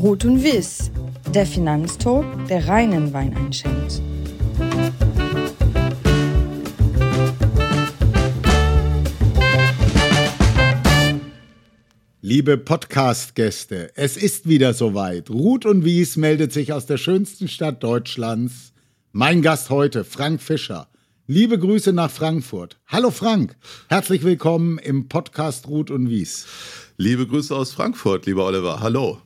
Rot und Wiss, der Finanztalk, der reinen Wein einschenkt. Liebe Podcast-Gäste, es ist wieder soweit. Ruth und Wies meldet sich aus der schönsten Stadt Deutschlands. Mein Gast heute, Frank Fischer. Liebe Grüße nach Frankfurt. Hallo Frank, herzlich willkommen im Podcast Ruth und Wies. Liebe Grüße aus Frankfurt, lieber Oliver. Hallo.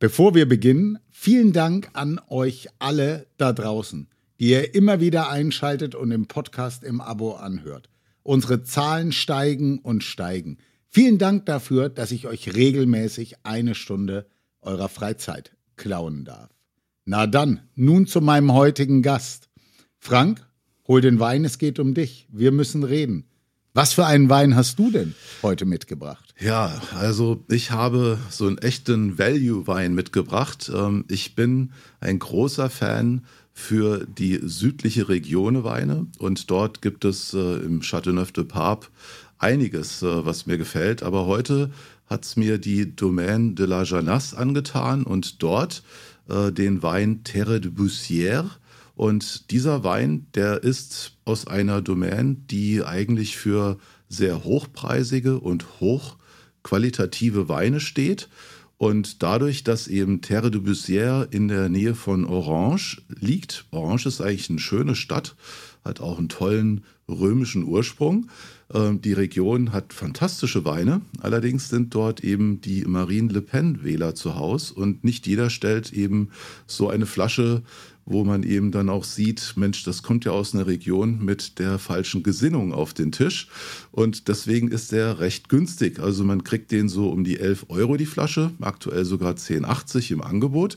Bevor wir beginnen, vielen Dank an euch alle da draußen, die ihr immer wieder einschaltet und im Podcast im Abo anhört. Unsere Zahlen steigen und steigen. Vielen Dank dafür, dass ich euch regelmäßig eine Stunde eurer Freizeit klauen darf. Na dann, nun zu meinem heutigen Gast. Frank, Hol den Wein, es geht um dich. Wir müssen reden. Was für einen Wein hast du denn heute mitgebracht? Ja, also ich habe so einen echten Value-Wein mitgebracht. Ähm, ich bin ein großer Fan für die südliche Region Weine und dort gibt es äh, im Châteauneuf de Pape einiges, äh, was mir gefällt. Aber heute hat es mir die Domaine de la Janasse angetan und dort äh, den Wein Terre de Bussière und dieser Wein, der ist aus einer Domaine, die eigentlich für sehr hochpreisige und hochqualitative Weine steht. Und dadurch, dass eben Terre de Bussière in der Nähe von Orange liegt, Orange ist eigentlich eine schöne Stadt, hat auch einen tollen römischen Ursprung. Ähm, die Region hat fantastische Weine, allerdings sind dort eben die Marine Le Pen-Wähler zu Hause und nicht jeder stellt eben so eine Flasche wo man eben dann auch sieht, Mensch, das kommt ja aus einer Region mit der falschen Gesinnung auf den Tisch. Und deswegen ist der recht günstig. Also man kriegt den so um die 11 Euro die Flasche, aktuell sogar 10,80 im Angebot.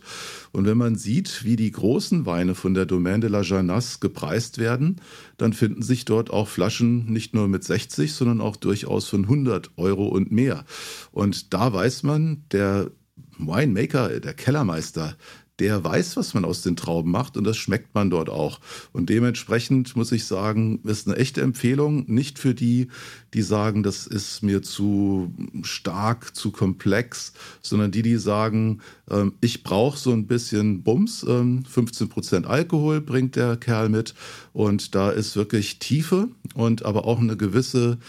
Und wenn man sieht, wie die großen Weine von der Domaine de la Janasse gepreist werden, dann finden sich dort auch Flaschen nicht nur mit 60, sondern auch durchaus von 100 Euro und mehr. Und da weiß man, der Winemaker, der Kellermeister, der weiß, was man aus den Trauben macht und das schmeckt man dort auch. Und dementsprechend muss ich sagen, ist eine echte Empfehlung, nicht für die, die sagen, das ist mir zu stark, zu komplex, sondern die, die sagen, ähm, ich brauche so ein bisschen Bums, 15 ähm, Prozent Alkohol bringt der Kerl mit und da ist wirklich Tiefe und aber auch eine gewisse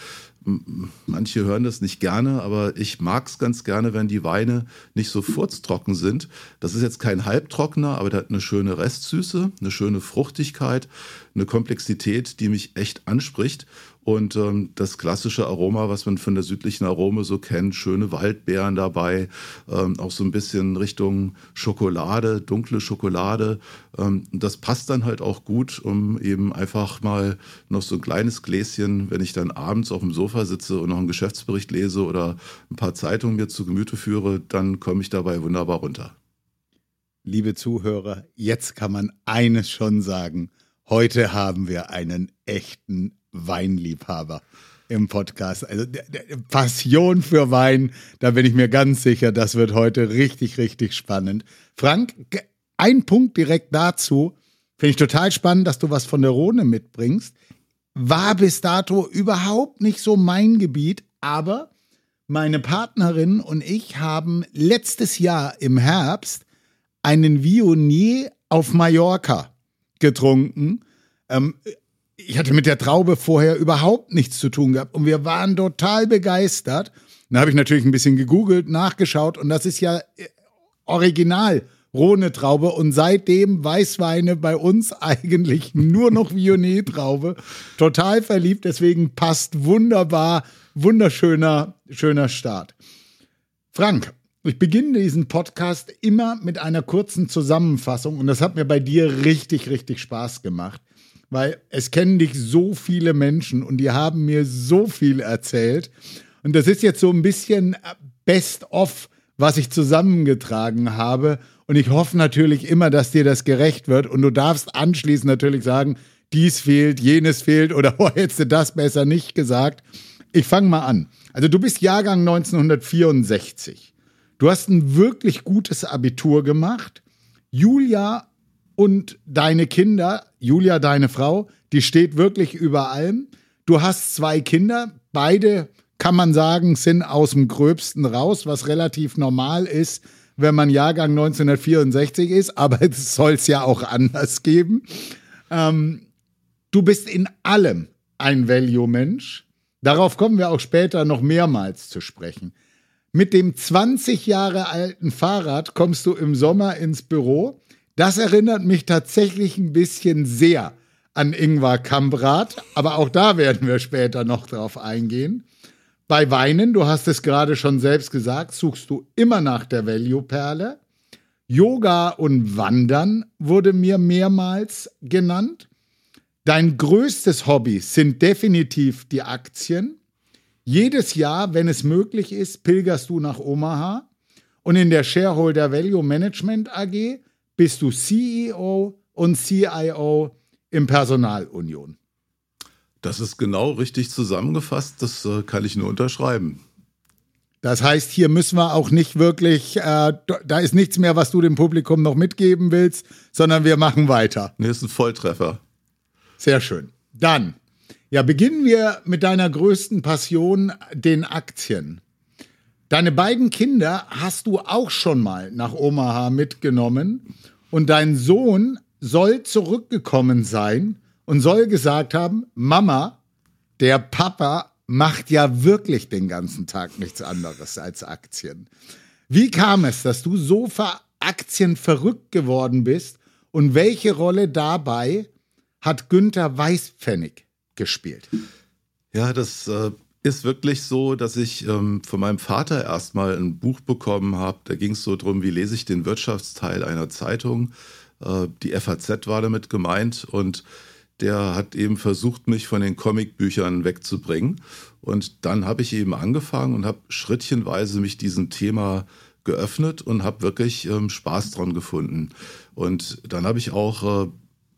manche hören das nicht gerne, aber ich mag es ganz gerne, wenn die Weine nicht so furztrocken sind. Das ist jetzt kein Halbtrockener, aber der hat eine schöne Restsüße, eine schöne Fruchtigkeit, eine Komplexität, die mich echt anspricht. Und ähm, das klassische Aroma, was man von der südlichen Arome so kennt, schöne Waldbeeren dabei, ähm, auch so ein bisschen Richtung Schokolade, dunkle Schokolade. Ähm, das passt dann halt auch gut, um eben einfach mal noch so ein kleines Gläschen, wenn ich dann abends auf dem Sofa sitze und noch einen Geschäftsbericht lese oder ein paar Zeitungen mir zu Gemüte führe, dann komme ich dabei wunderbar runter. Liebe Zuhörer, jetzt kann man eines schon sagen. Heute haben wir einen echten Weinliebhaber im Podcast. Also Passion für Wein, da bin ich mir ganz sicher, das wird heute richtig, richtig spannend. Frank, ein Punkt direkt dazu. Finde ich total spannend, dass du was von der Rhone mitbringst. War bis dato überhaupt nicht so mein Gebiet, aber meine Partnerin und ich haben letztes Jahr im Herbst einen Vionier auf Mallorca getrunken. Ähm, ich hatte mit der Traube vorher überhaupt nichts zu tun gehabt und wir waren total begeistert. Dann habe ich natürlich ein bisschen gegoogelt, nachgeschaut und das ist ja äh, original Rhone-Traube und seitdem Weißweine bei uns eigentlich nur noch Viognier-Traube. Total verliebt, deswegen passt wunderbar, wunderschöner, schöner Start. Frank, ich beginne diesen Podcast immer mit einer kurzen Zusammenfassung und das hat mir bei dir richtig, richtig Spaß gemacht weil es kennen dich so viele Menschen und die haben mir so viel erzählt. Und das ist jetzt so ein bisschen best of, was ich zusammengetragen habe. Und ich hoffe natürlich immer, dass dir das gerecht wird. Und du darfst anschließend natürlich sagen, dies fehlt, jenes fehlt oder oh, hättest du das besser nicht gesagt. Ich fange mal an. Also du bist Jahrgang 1964. Du hast ein wirklich gutes Abitur gemacht. Julia und deine Kinder, Julia, deine Frau, die steht wirklich über allem. Du hast zwei Kinder, beide kann man sagen, sind aus dem Gröbsten raus, was relativ normal ist, wenn man Jahrgang 1964 ist, aber es soll es ja auch anders geben. Ähm, du bist in allem ein Value-Mensch. Darauf kommen wir auch später noch mehrmals zu sprechen. Mit dem 20 Jahre alten Fahrrad kommst du im Sommer ins Büro. Das erinnert mich tatsächlich ein bisschen sehr an Ingvar Kamprad, aber auch da werden wir später noch drauf eingehen. Bei Weinen, du hast es gerade schon selbst gesagt, suchst du immer nach der Value-Perle. Yoga und Wandern wurde mir mehrmals genannt. Dein größtes Hobby sind definitiv die Aktien. Jedes Jahr, wenn es möglich ist, pilgerst du nach Omaha. Und in der Shareholder Value Management AG bist du CEO und CIO im Personalunion. Das ist genau richtig zusammengefasst. Das äh, kann ich nur unterschreiben. Das heißt, hier müssen wir auch nicht wirklich, äh, da ist nichts mehr, was du dem Publikum noch mitgeben willst, sondern wir machen weiter. Nee, ist ein Volltreffer. Sehr schön. Dann, ja, beginnen wir mit deiner größten Passion, den Aktien. Deine beiden Kinder hast du auch schon mal nach Omaha mitgenommen und dein Sohn soll zurückgekommen sein und soll gesagt haben, Mama, der Papa macht ja wirklich den ganzen Tag nichts anderes als Aktien. Wie kam es, dass du so Aktien verrückt geworden bist und welche Rolle dabei hat Günther Weißpfennig gespielt? Ja, das äh, ist wirklich so, dass ich ähm, von meinem Vater erstmal ein Buch bekommen habe. Da ging es so darum, wie lese ich den Wirtschaftsteil einer Zeitung. Äh, die FAZ war damit gemeint und der hat eben versucht, mich von den Comicbüchern wegzubringen. Und dann habe ich eben angefangen und habe schrittchenweise mich diesem Thema geöffnet und habe wirklich ähm, Spaß dran gefunden. Und dann habe ich auch äh,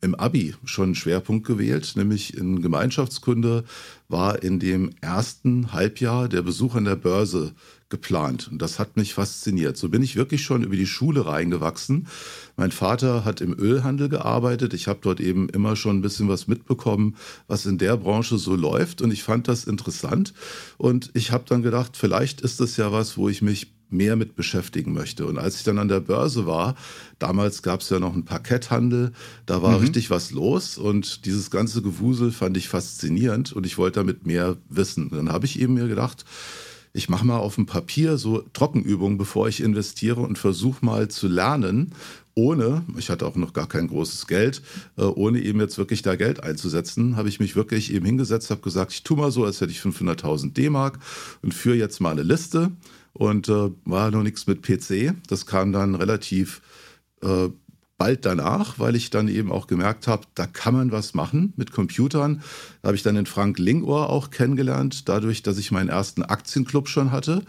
im Abi schon einen Schwerpunkt gewählt, nämlich in Gemeinschaftskunde war in dem ersten Halbjahr der Besuch an der Börse geplant. Und das hat mich fasziniert. So bin ich wirklich schon über die Schule reingewachsen. Mein Vater hat im Ölhandel gearbeitet. Ich habe dort eben immer schon ein bisschen was mitbekommen, was in der Branche so läuft. Und ich fand das interessant. Und ich habe dann gedacht, vielleicht ist das ja was, wo ich mich mehr mit beschäftigen möchte. Und als ich dann an der Börse war, damals gab es ja noch einen Parketthandel, da war mhm. richtig was los und dieses ganze Gewusel fand ich faszinierend und ich wollte damit mehr wissen. dann habe ich eben mir gedacht, ich mache mal auf dem Papier so Trockenübungen, bevor ich investiere und versuche mal zu lernen, ohne, ich hatte auch noch gar kein großes Geld, äh, ohne eben jetzt wirklich da Geld einzusetzen, habe ich mich wirklich eben hingesetzt, habe gesagt, ich tue mal so, als hätte ich 500.000 D-Mark und führe jetzt mal eine Liste und äh, war noch nichts mit PC. Das kam dann relativ äh, bald danach, weil ich dann eben auch gemerkt habe, da kann man was machen mit Computern. Da habe ich dann den Frank Lingohr auch kennengelernt, dadurch, dass ich meinen ersten Aktienclub schon hatte.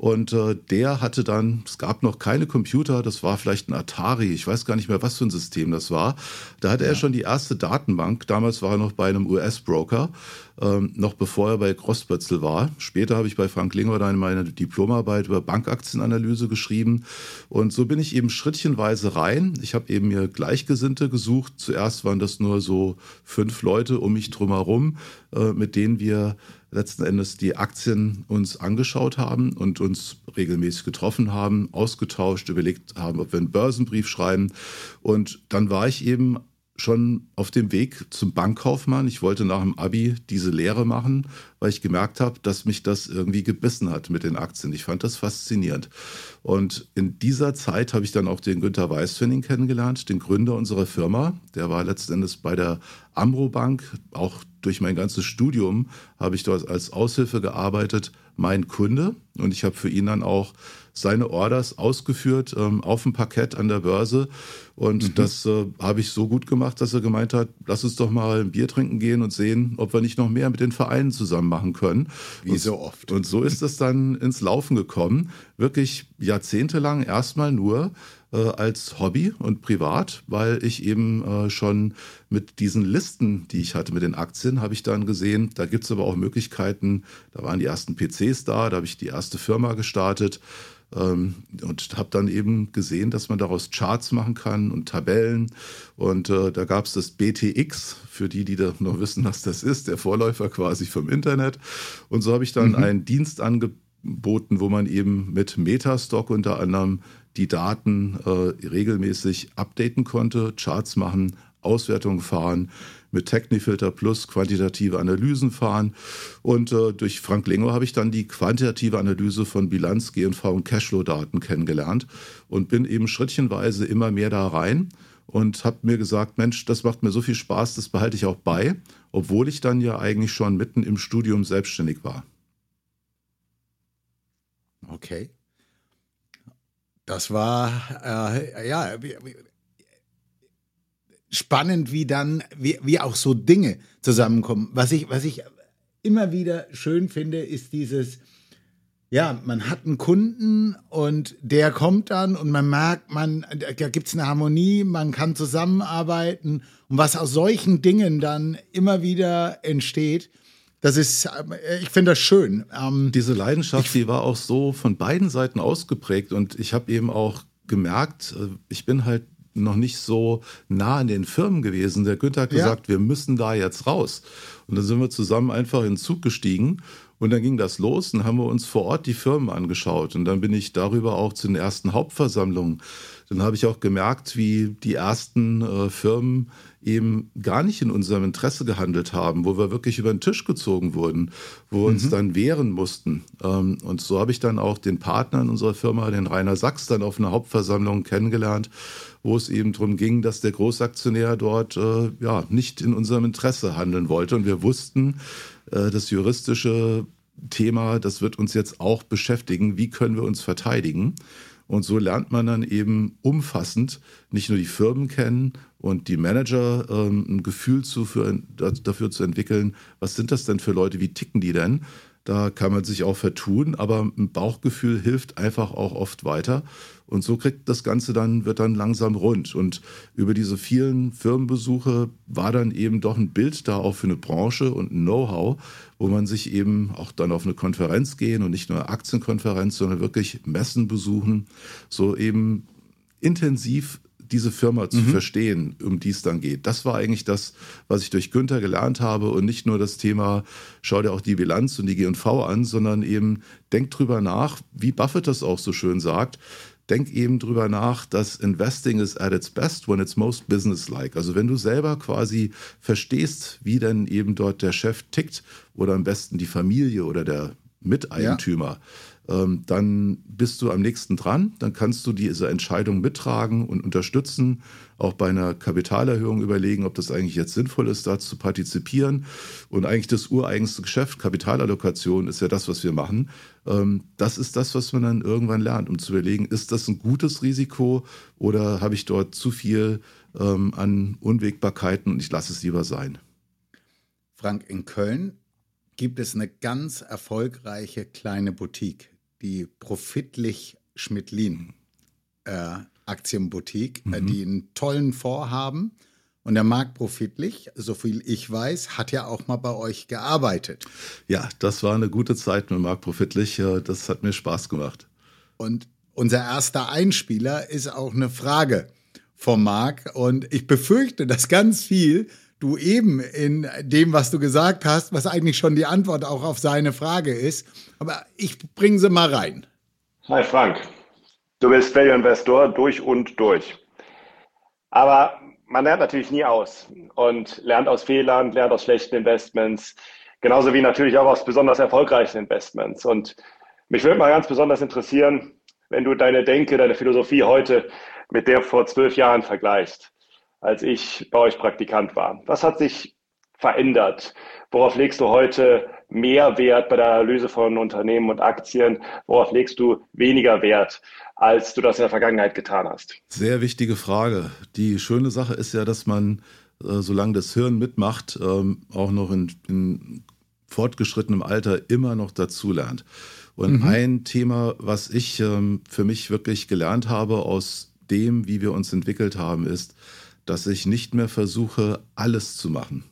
Und äh, der hatte dann, es gab noch keine Computer, das war vielleicht ein Atari, ich weiß gar nicht mehr, was für ein System das war. Da hatte ja. er schon die erste Datenbank. Damals war er noch bei einem US-Broker, ähm, noch bevor er bei Grossbötzel war. Später habe ich bei Frank Linger dann meine Diplomarbeit über Bankaktienanalyse geschrieben. Und so bin ich eben schrittchenweise rein. Ich habe eben mir Gleichgesinnte gesucht. Zuerst waren das nur so fünf Leute um mich drumherum, äh, mit denen wir letzten Endes die Aktien uns angeschaut haben und uns regelmäßig getroffen haben, ausgetauscht, überlegt haben, ob wir einen Börsenbrief schreiben. Und dann war ich eben schon auf dem Weg zum Bankkaufmann. Ich wollte nach dem Abi diese Lehre machen, weil ich gemerkt habe, dass mich das irgendwie gebissen hat mit den Aktien. Ich fand das faszinierend. Und in dieser Zeit habe ich dann auch den Günter Weißfenning kennengelernt, den Gründer unserer Firma. Der war letztendlich bei der Amro Bank. Auch durch mein ganzes Studium habe ich dort als Aushilfe gearbeitet, mein Kunde. Und ich habe für ihn dann auch seine Orders ausgeführt ähm, auf dem Parkett an der Börse. Und mhm. das äh, habe ich so gut gemacht, dass er gemeint hat, lass uns doch mal ein Bier trinken gehen und sehen, ob wir nicht noch mehr mit den Vereinen zusammen machen können. Wie und, so oft. Und so ist es dann ins Laufen gekommen. Wirklich jahrzehntelang erstmal nur äh, als Hobby und privat, weil ich eben äh, schon mit diesen Listen, die ich hatte mit den Aktien, habe ich dann gesehen, da gibt es aber auch Möglichkeiten, da waren die ersten PCs da, da habe ich die erste Firma gestartet ähm, und habe dann eben gesehen, dass man daraus Charts machen kann und Tabellen. Und äh, da gab es das BTX, für die, die noch wissen, was das ist, der Vorläufer quasi vom Internet. Und so habe ich dann mhm. einen Dienst angeboten angeboten, wo man eben mit Metastock unter anderem die Daten äh, regelmäßig updaten konnte, Charts machen, Auswertungen fahren, mit Technifilter Plus quantitative Analysen fahren. Und äh, durch Frank Lengo habe ich dann die quantitative Analyse von Bilanz, GNV und Cashflow-Daten kennengelernt und bin eben schrittchenweise immer mehr da rein und habe mir gesagt, Mensch, das macht mir so viel Spaß, das behalte ich auch bei, obwohl ich dann ja eigentlich schon mitten im Studium selbstständig war. Okay. Das war, äh, ja, spannend, wie dann, wie, wie auch so Dinge zusammenkommen. Was ich, was ich immer wieder schön finde, ist dieses, ja, man hat einen Kunden und der kommt dann und man merkt, man, da gibt es eine Harmonie, man kann zusammenarbeiten und was aus solchen Dingen dann immer wieder entsteht, das ist, ich finde das schön. Ähm, Diese Leidenschaft, ich, die war auch so von beiden Seiten ausgeprägt und ich habe eben auch gemerkt, äh, ich bin halt noch nicht so nah an den Firmen gewesen. Der Günther hat gesagt, ja. wir müssen da jetzt raus. Und dann sind wir zusammen einfach in den Zug gestiegen und dann ging das los und haben wir uns vor Ort die Firmen angeschaut. Und dann bin ich darüber auch zu den ersten Hauptversammlungen. Dann habe ich auch gemerkt, wie die ersten äh, Firmen eben gar nicht in unserem Interesse gehandelt haben, wo wir wirklich über den Tisch gezogen wurden, wo wir mhm. uns dann wehren mussten. Ähm, und so habe ich dann auch den Partner in unserer Firma, den Rainer Sachs, dann auf einer Hauptversammlung kennengelernt, wo es eben darum ging, dass der Großaktionär dort äh, ja nicht in unserem Interesse handeln wollte. Und wir wussten, äh, das juristische Thema, das wird uns jetzt auch beschäftigen. Wie können wir uns verteidigen? Und so lernt man dann eben umfassend nicht nur die Firmen kennen und die Manager ähm, ein Gefühl zu, für, dafür zu entwickeln, was sind das denn für Leute, wie ticken die denn? Da kann man sich auch vertun, aber ein Bauchgefühl hilft einfach auch oft weiter. Und so kriegt das Ganze dann, wird dann langsam rund. Und über diese vielen Firmenbesuche war dann eben doch ein Bild da auch für eine Branche und ein Know-how, wo man sich eben auch dann auf eine Konferenz gehen und nicht nur Aktienkonferenz, sondern wirklich Messen besuchen, so eben intensiv diese Firma zu mhm. verstehen, um die es dann geht. Das war eigentlich das, was ich durch Günther gelernt habe und nicht nur das Thema, schau dir auch die Bilanz und die G&V an, sondern eben denk drüber nach, wie Buffett das auch so schön sagt, denk eben drüber nach, dass Investing is at its best when it's most businesslike. Also wenn du selber quasi verstehst, wie denn eben dort der Chef tickt oder am besten die Familie oder der Miteigentümer, dann bist du am nächsten dran. Dann kannst du diese Entscheidung mittragen und unterstützen. Auch bei einer Kapitalerhöhung überlegen, ob das eigentlich jetzt sinnvoll ist, da zu partizipieren. Und eigentlich das ureigenste Geschäft, Kapitalallokation, ist ja das, was wir machen. Ähm, das ist das, was man dann irgendwann lernt, um zu überlegen, ist das ein gutes Risiko oder habe ich dort zu viel ähm, an Unwägbarkeiten und ich lasse es lieber sein. Frank, in Köln gibt es eine ganz erfolgreiche kleine Boutique die Profitlich Schmidlin äh, Aktienboutique, äh, mhm. äh, die einen tollen Fonds haben. Und der Marc Profitlich, so viel ich weiß, hat ja auch mal bei euch gearbeitet. Ja, das war eine gute Zeit mit Marc Profitlich. Das hat mir Spaß gemacht. Und unser erster Einspieler ist auch eine Frage vom Marc. Und ich befürchte, dass ganz viel du eben in dem, was du gesagt hast, was eigentlich schon die Antwort auch auf seine Frage ist. Aber ich bringe sie mal rein. Hi Frank, du bist Value Investor durch und durch. Aber man lernt natürlich nie aus und lernt aus Fehlern, lernt aus schlechten Investments, genauso wie natürlich auch aus besonders erfolgreichen Investments. Und mich würde mal ganz besonders interessieren, wenn du deine Denke, deine Philosophie heute mit der vor zwölf Jahren vergleichst als ich bei euch Praktikant war. Was hat sich verändert? Worauf legst du heute mehr Wert bei der Analyse von Unternehmen und Aktien? Worauf legst du weniger Wert, als du das in der Vergangenheit getan hast? Sehr wichtige Frage. Die schöne Sache ist ja, dass man, äh, solange das Hirn mitmacht, ähm, auch noch in, in fortgeschrittenem Alter immer noch dazulernt. Und mhm. ein Thema, was ich ähm, für mich wirklich gelernt habe aus dem, wie wir uns entwickelt haben, ist, dass ich nicht mehr versuche, alles zu machen.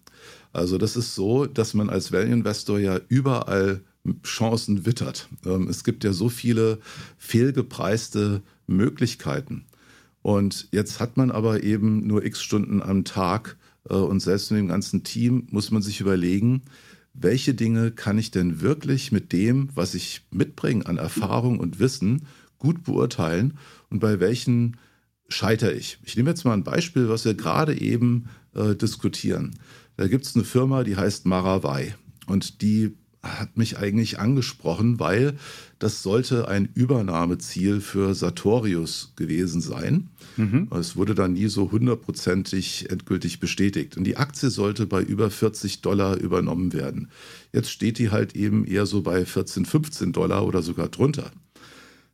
Also das ist so, dass man als Value Investor ja überall Chancen wittert. Ähm, es gibt ja so viele fehlgepreiste Möglichkeiten. Und jetzt hat man aber eben nur x Stunden am Tag äh, und selbst mit dem ganzen Team muss man sich überlegen, welche Dinge kann ich denn wirklich mit dem, was ich mitbringe an Erfahrung und Wissen, gut beurteilen und bei welchen scheitere ich. Ich nehme jetzt mal ein Beispiel, was wir gerade eben äh, diskutieren. Da gibt es eine Firma, die heißt Maravai und die hat mich eigentlich angesprochen, weil das sollte ein Übernahmeziel für Sartorius gewesen sein. Mhm. Es wurde dann nie so hundertprozentig endgültig bestätigt. Und die Aktie sollte bei über 40 Dollar übernommen werden. Jetzt steht die halt eben eher so bei 14, 15 Dollar oder sogar drunter.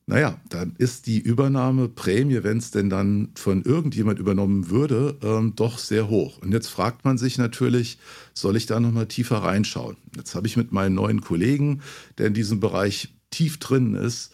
Naja, dann ist die Übernahmeprämie, wenn es denn dann von irgendjemand übernommen würde, ähm, doch sehr hoch. Und jetzt fragt man sich natürlich, soll ich da nochmal tiefer reinschauen? Jetzt habe ich mit meinen neuen Kollegen, der in diesem Bereich tief drin ist,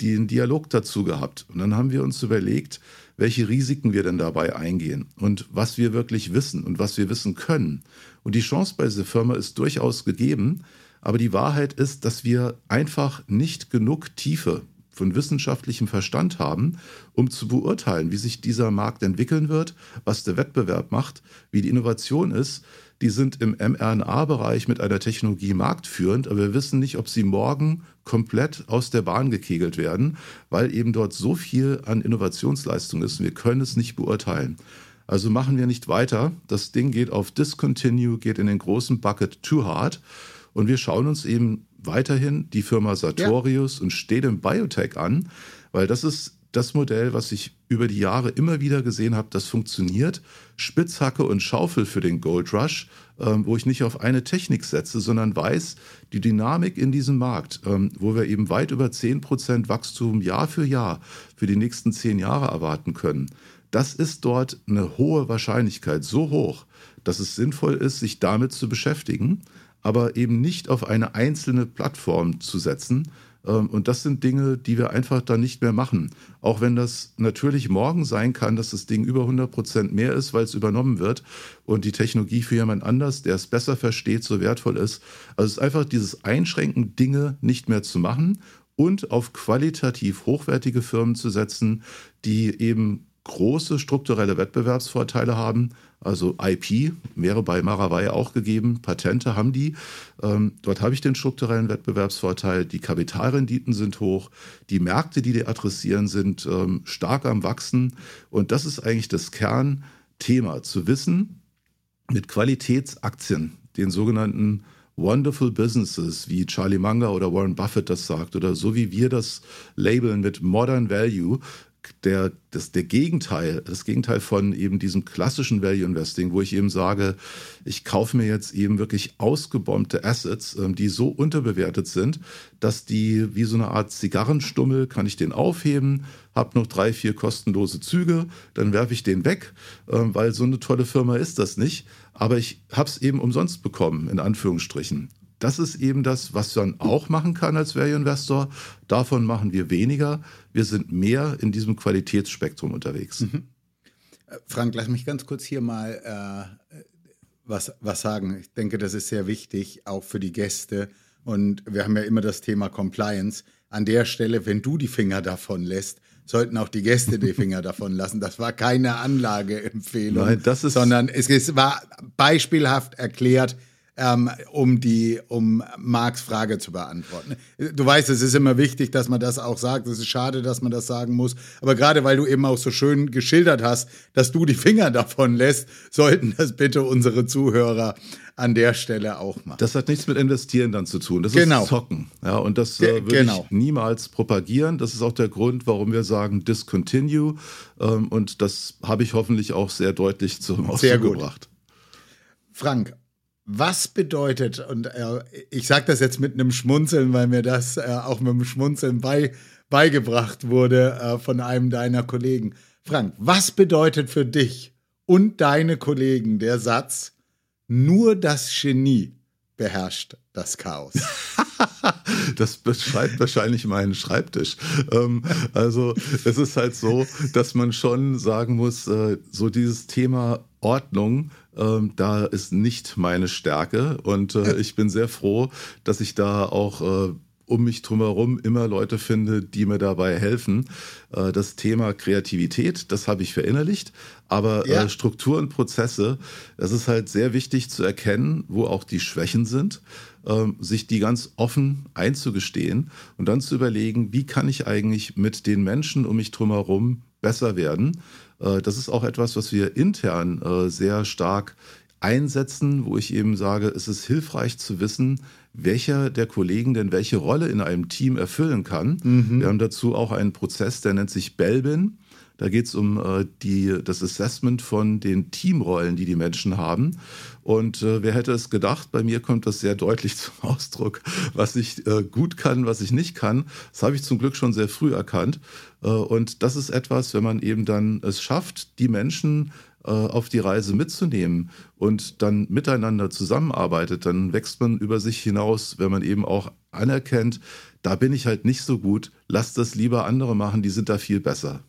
den Dialog dazu gehabt. Und dann haben wir uns überlegt, welche Risiken wir denn dabei eingehen und was wir wirklich wissen und was wir wissen können. Und die Chance bei dieser Firma ist durchaus gegeben, aber die Wahrheit ist, dass wir einfach nicht genug Tiefe von wissenschaftlichem Verstand haben, um zu beurteilen, wie sich dieser Markt entwickeln wird, was der Wettbewerb macht, wie die Innovation ist. Die sind im mRNA-Bereich mit einer Technologie marktführend, aber wir wissen nicht, ob sie morgen komplett aus der Bahn gekegelt werden, weil eben dort so viel an Innovationsleistung ist. Wir können es nicht beurteilen. Also machen wir nicht weiter. Das Ding geht auf Discontinue, geht in den großen Bucket Too Hard. Und wir schauen uns eben weiterhin die Firma Sartorius ja. und Stedem Biotech an, weil das ist das Modell, was ich über die Jahre immer wieder gesehen habe, das funktioniert. Spitzhacke und Schaufel für den Gold Rush, ähm, wo ich nicht auf eine Technik setze, sondern weiß, die Dynamik in diesem Markt, ähm, wo wir eben weit über 10% Wachstum Jahr für Jahr für die nächsten zehn Jahre erwarten können. Das ist dort eine hohe Wahrscheinlichkeit, so hoch, dass es sinnvoll ist, sich damit zu beschäftigen aber eben nicht auf eine einzelne Plattform zu setzen. Ähm, und das sind Dinge, die wir einfach dann nicht mehr machen. Auch wenn das natürlich morgen sein kann, dass das Ding über 100 Prozent mehr ist, weil es übernommen wird und die Technologie für jemand anders, der es besser versteht, so wertvoll ist. Also es ist einfach dieses Einschränken, Dinge nicht mehr zu machen und auf qualitativ hochwertige Firmen zu setzen, die eben große strukturelle Wettbewerbsvorteile haben. Also IP wäre bei Maravai auch gegeben, Patente haben die. Ähm, dort habe ich den strukturellen Wettbewerbsvorteil. Die Kapitalrenditen sind hoch, die Märkte, die die adressieren, sind ähm, stark am Wachsen. Und das ist eigentlich das Kernthema, zu wissen, mit Qualitätsaktien, den sogenannten Wonderful Businesses, wie Charlie Munger oder Warren Buffett das sagt, oder so wie wir das labeln mit Modern Value, der, das, der Gegenteil, das Gegenteil von eben diesem klassischen Value Investing, wo ich eben sage, ich kaufe mir jetzt eben wirklich ausgebombte Assets, ähm, die so unterbewertet sind, dass die wie so eine Art Zigarrenstummel, kann ich den aufheben, habe noch drei, vier kostenlose Züge, dann werfe ich den weg, ähm, weil so eine tolle Firma ist das nicht. Aber ich habe es eben umsonst bekommen, in Anführungsstrichen das ist eben das, was man auch machen kann als Value Investor. Davon machen wir weniger. Wir sind mehr in diesem Qualitätsspektrum unterwegs. Mhm. Äh, Frank, lass mich ganz kurz hier mal äh, was, was sagen. Ich denke, das ist sehr wichtig, auch für die Gäste. Und wir haben ja immer das Thema Compliance. An der Stelle, wenn du die Finger davon lässt, sollten auch die Gäste die Finger davon lassen. Das war keine Anlageempfehlung, Nein, das ist sondern es, es war beispielhaft erklärt, ähm, um die, um Marks Frage zu beantworten. Du weißt, es ist immer wichtig, dass man das auch sagt. Es ist schade, dass man das sagen muss. Aber gerade weil du eben auch so schön geschildert hast, dass du die Finger davon lässt, sollten das bitte unsere Zuhörer an der Stelle auch machen. Das hat nichts mit Investieren dann zu tun. Das genau. ist Zocken. Ja, und das äh, würde genau. ich niemals propagieren. Das ist auch der Grund, warum wir sagen Discontinue. Ähm, und das habe ich hoffentlich auch sehr deutlich zum Ausdruck gebracht. Frank, was bedeutet, und äh, ich sage das jetzt mit einem Schmunzeln, weil mir das äh, auch mit einem Schmunzeln bei, beigebracht wurde äh, von einem deiner Kollegen. Frank, was bedeutet für dich und deine Kollegen der Satz, nur das Genie beherrscht das Chaos? das beschreibt wahrscheinlich meinen Schreibtisch. Ähm, also es ist halt so, dass man schon sagen muss, äh, so dieses Thema Ordnung ähm, da ist nicht meine Stärke und äh, ich bin sehr froh, dass ich da auch äh, um mich drumherum immer Leute finde, die mir dabei helfen. Äh, das Thema Kreativität, das habe ich verinnerlicht, aber ja. äh, Struktur und Prozesse, es ist halt sehr wichtig zu erkennen, wo auch die Schwächen sind, äh, sich die ganz offen einzugestehen und dann zu überlegen, wie kann ich eigentlich mit den Menschen um mich drumherum besser werden. Äh, das ist auch etwas, was wir intern äh, sehr stark einsetzen, wo ich eben sage, es ist hilfreich zu wissen, welcher der Kollegen denn welche Rolle in einem Team erfüllen kann. Mhm. Wir haben dazu auch einen Prozess, der nennt sich Belbin. Da geht es um äh, die, das Assessment von den Teamrollen, die die Menschen haben. Und äh, wer hätte es gedacht, bei mir kommt das sehr deutlich zum Ausdruck, was ich äh, gut kann, was ich nicht kann. Das habe ich zum Glück schon sehr früh erkannt. Äh, und das ist etwas, wenn man eben dann es schafft, die Menschen äh, auf die Reise mitzunehmen und dann miteinander zusammenarbeitet, dann wächst man über sich hinaus, wenn man eben auch anerkennt, da bin ich halt nicht so gut, lass das lieber andere machen, die sind da viel besser.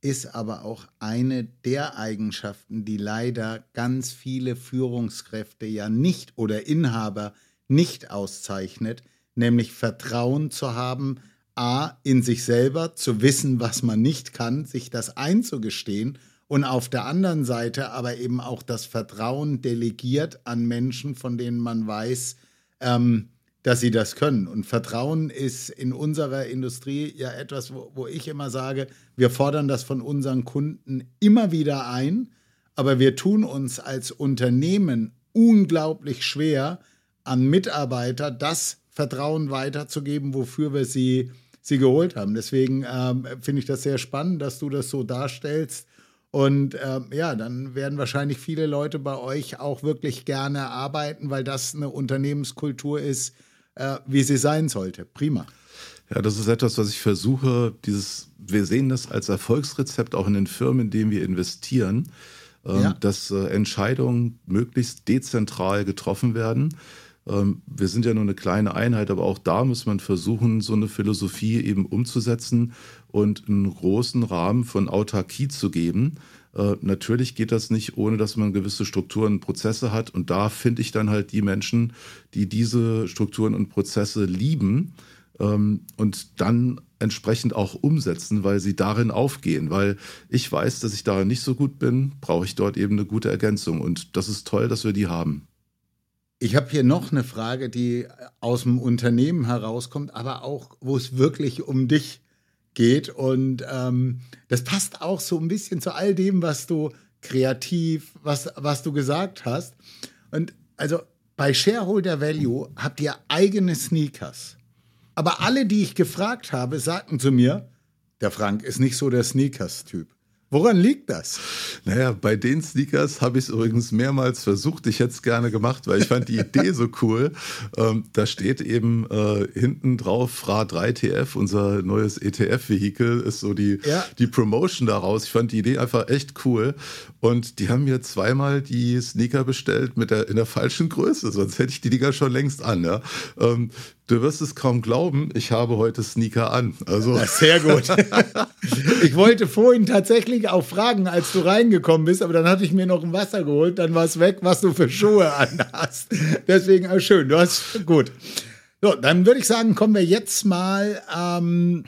Ist aber auch eine der Eigenschaften, die leider ganz viele Führungskräfte ja nicht oder Inhaber nicht auszeichnet, nämlich Vertrauen zu haben, a, in sich selber, zu wissen, was man nicht kann, sich das einzugestehen und auf der anderen Seite aber eben auch das Vertrauen delegiert an Menschen, von denen man weiß, ähm, dass sie das können. Und Vertrauen ist in unserer Industrie ja etwas, wo, wo ich immer sage, wir fordern das von unseren Kunden immer wieder ein, aber wir tun uns als Unternehmen unglaublich schwer, an Mitarbeiter das Vertrauen weiterzugeben, wofür wir sie, sie geholt haben. Deswegen ähm, finde ich das sehr spannend, dass du das so darstellst und äh, ja, dann werden wahrscheinlich viele Leute bei euch auch wirklich gerne arbeiten, weil das eine Unternehmenskultur ist, äh, wie sie sein sollte. Prima. Ja, das ist etwas, was ich versuche. Dieses, wir sehen das als Erfolgsrezept auch in den Firmen, in denen wir investieren, äh, ja. dass äh, Entscheidungen möglichst dezentral getroffen werden. Ähm, wir sind ja nur eine kleine Einheit, aber auch da muss man versuchen, so eine Philosophie eben umzusetzen und einen großen Rahmen von Autarkie zu geben. Äh, natürlich geht das nicht, ohne dass man gewisse Strukturen und Prozesse hat. Und da finde ich dann halt die Menschen, die diese Strukturen und Prozesse lieben ähm, und dann entsprechend auch umsetzen, weil sie darin aufgehen. Weil ich weiß, dass ich darin nicht so gut bin, brauche ich dort eben eine gute Ergänzung. Und das ist toll, dass wir die haben. Ich habe hier noch eine Frage, die aus dem Unternehmen herauskommt, aber auch, wo es wirklich um dich geht. Und ähm, das passt auch so ein bisschen zu all dem, was du kreativ, was, was du gesagt hast. Und also bei Shareholder Value habt ihr eigene Sneakers. Aber alle, die ich gefragt habe, sagten zu mir, der Frank ist nicht so der Sneakers-Typ. Woran liegt das? Naja, bei den Sneakers habe ich es übrigens mehrmals versucht. Ich hätte es gerne gemacht, weil ich fand die Idee so cool. Ähm, da steht eben äh, hinten drauf FRA 3TF, unser neues ETF-Vehikel, ist so die, ja. die Promotion daraus. Ich fand die Idee einfach echt cool. Und die haben mir zweimal die Sneaker bestellt mit der, in der falschen Größe, sonst hätte ich die Dinger schon längst an. Ja? Ähm, Du wirst es kaum glauben, ich habe heute Sneaker an. Also ja, sehr gut. ich wollte vorhin tatsächlich auch fragen, als du reingekommen bist, aber dann hatte ich mir noch ein Wasser geholt, dann war es weg, was du für Schuhe an hast. Deswegen auch schön, du hast gut. So, dann würde ich sagen, kommen wir jetzt mal ähm,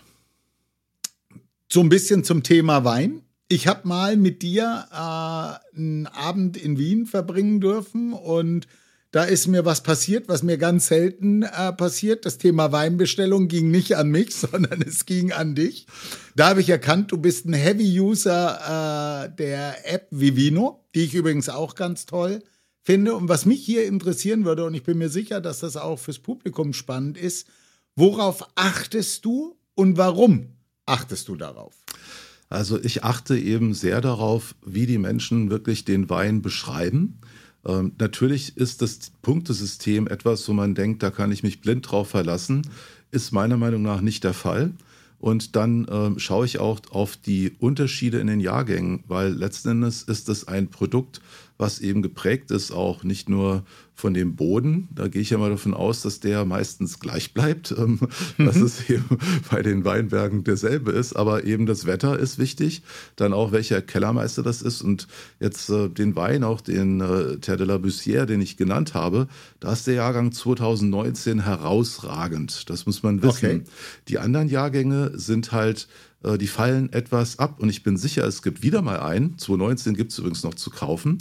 so ein bisschen zum Thema Wein. Ich habe mal mit dir äh, einen Abend in Wien verbringen dürfen und da ist mir was passiert, was mir ganz selten äh, passiert. Das Thema Weinbestellung ging nicht an mich, sondern es ging an dich. Da habe ich erkannt, du bist ein Heavy-User äh, der App Vivino, die ich übrigens auch ganz toll finde. Und was mich hier interessieren würde, und ich bin mir sicher, dass das auch fürs Publikum spannend ist, worauf achtest du und warum achtest du darauf? Also ich achte eben sehr darauf, wie die Menschen wirklich den Wein beschreiben. Ähm, natürlich ist das Punktesystem etwas, wo man denkt, da kann ich mich blind drauf verlassen, ist meiner Meinung nach nicht der Fall. Und dann ähm, schaue ich auch auf die Unterschiede in den Jahrgängen, weil letzten Endes ist es ein Produkt, was eben geprägt ist auch nicht nur von dem Boden. Da gehe ich ja mal davon aus, dass der meistens gleich bleibt, ähm, mhm. dass es eben bei den Weinbergen derselbe ist. Aber eben das Wetter ist wichtig. Dann auch, welcher Kellermeister das ist. Und jetzt äh, den Wein, auch den äh, Terre de la Bussière, den ich genannt habe, da ist der Jahrgang 2019 herausragend. Das muss man wissen. Okay. Die anderen Jahrgänge sind halt äh, die fallen etwas ab und ich bin sicher, es gibt wieder mal einen. 2019 gibt es übrigens noch zu kaufen.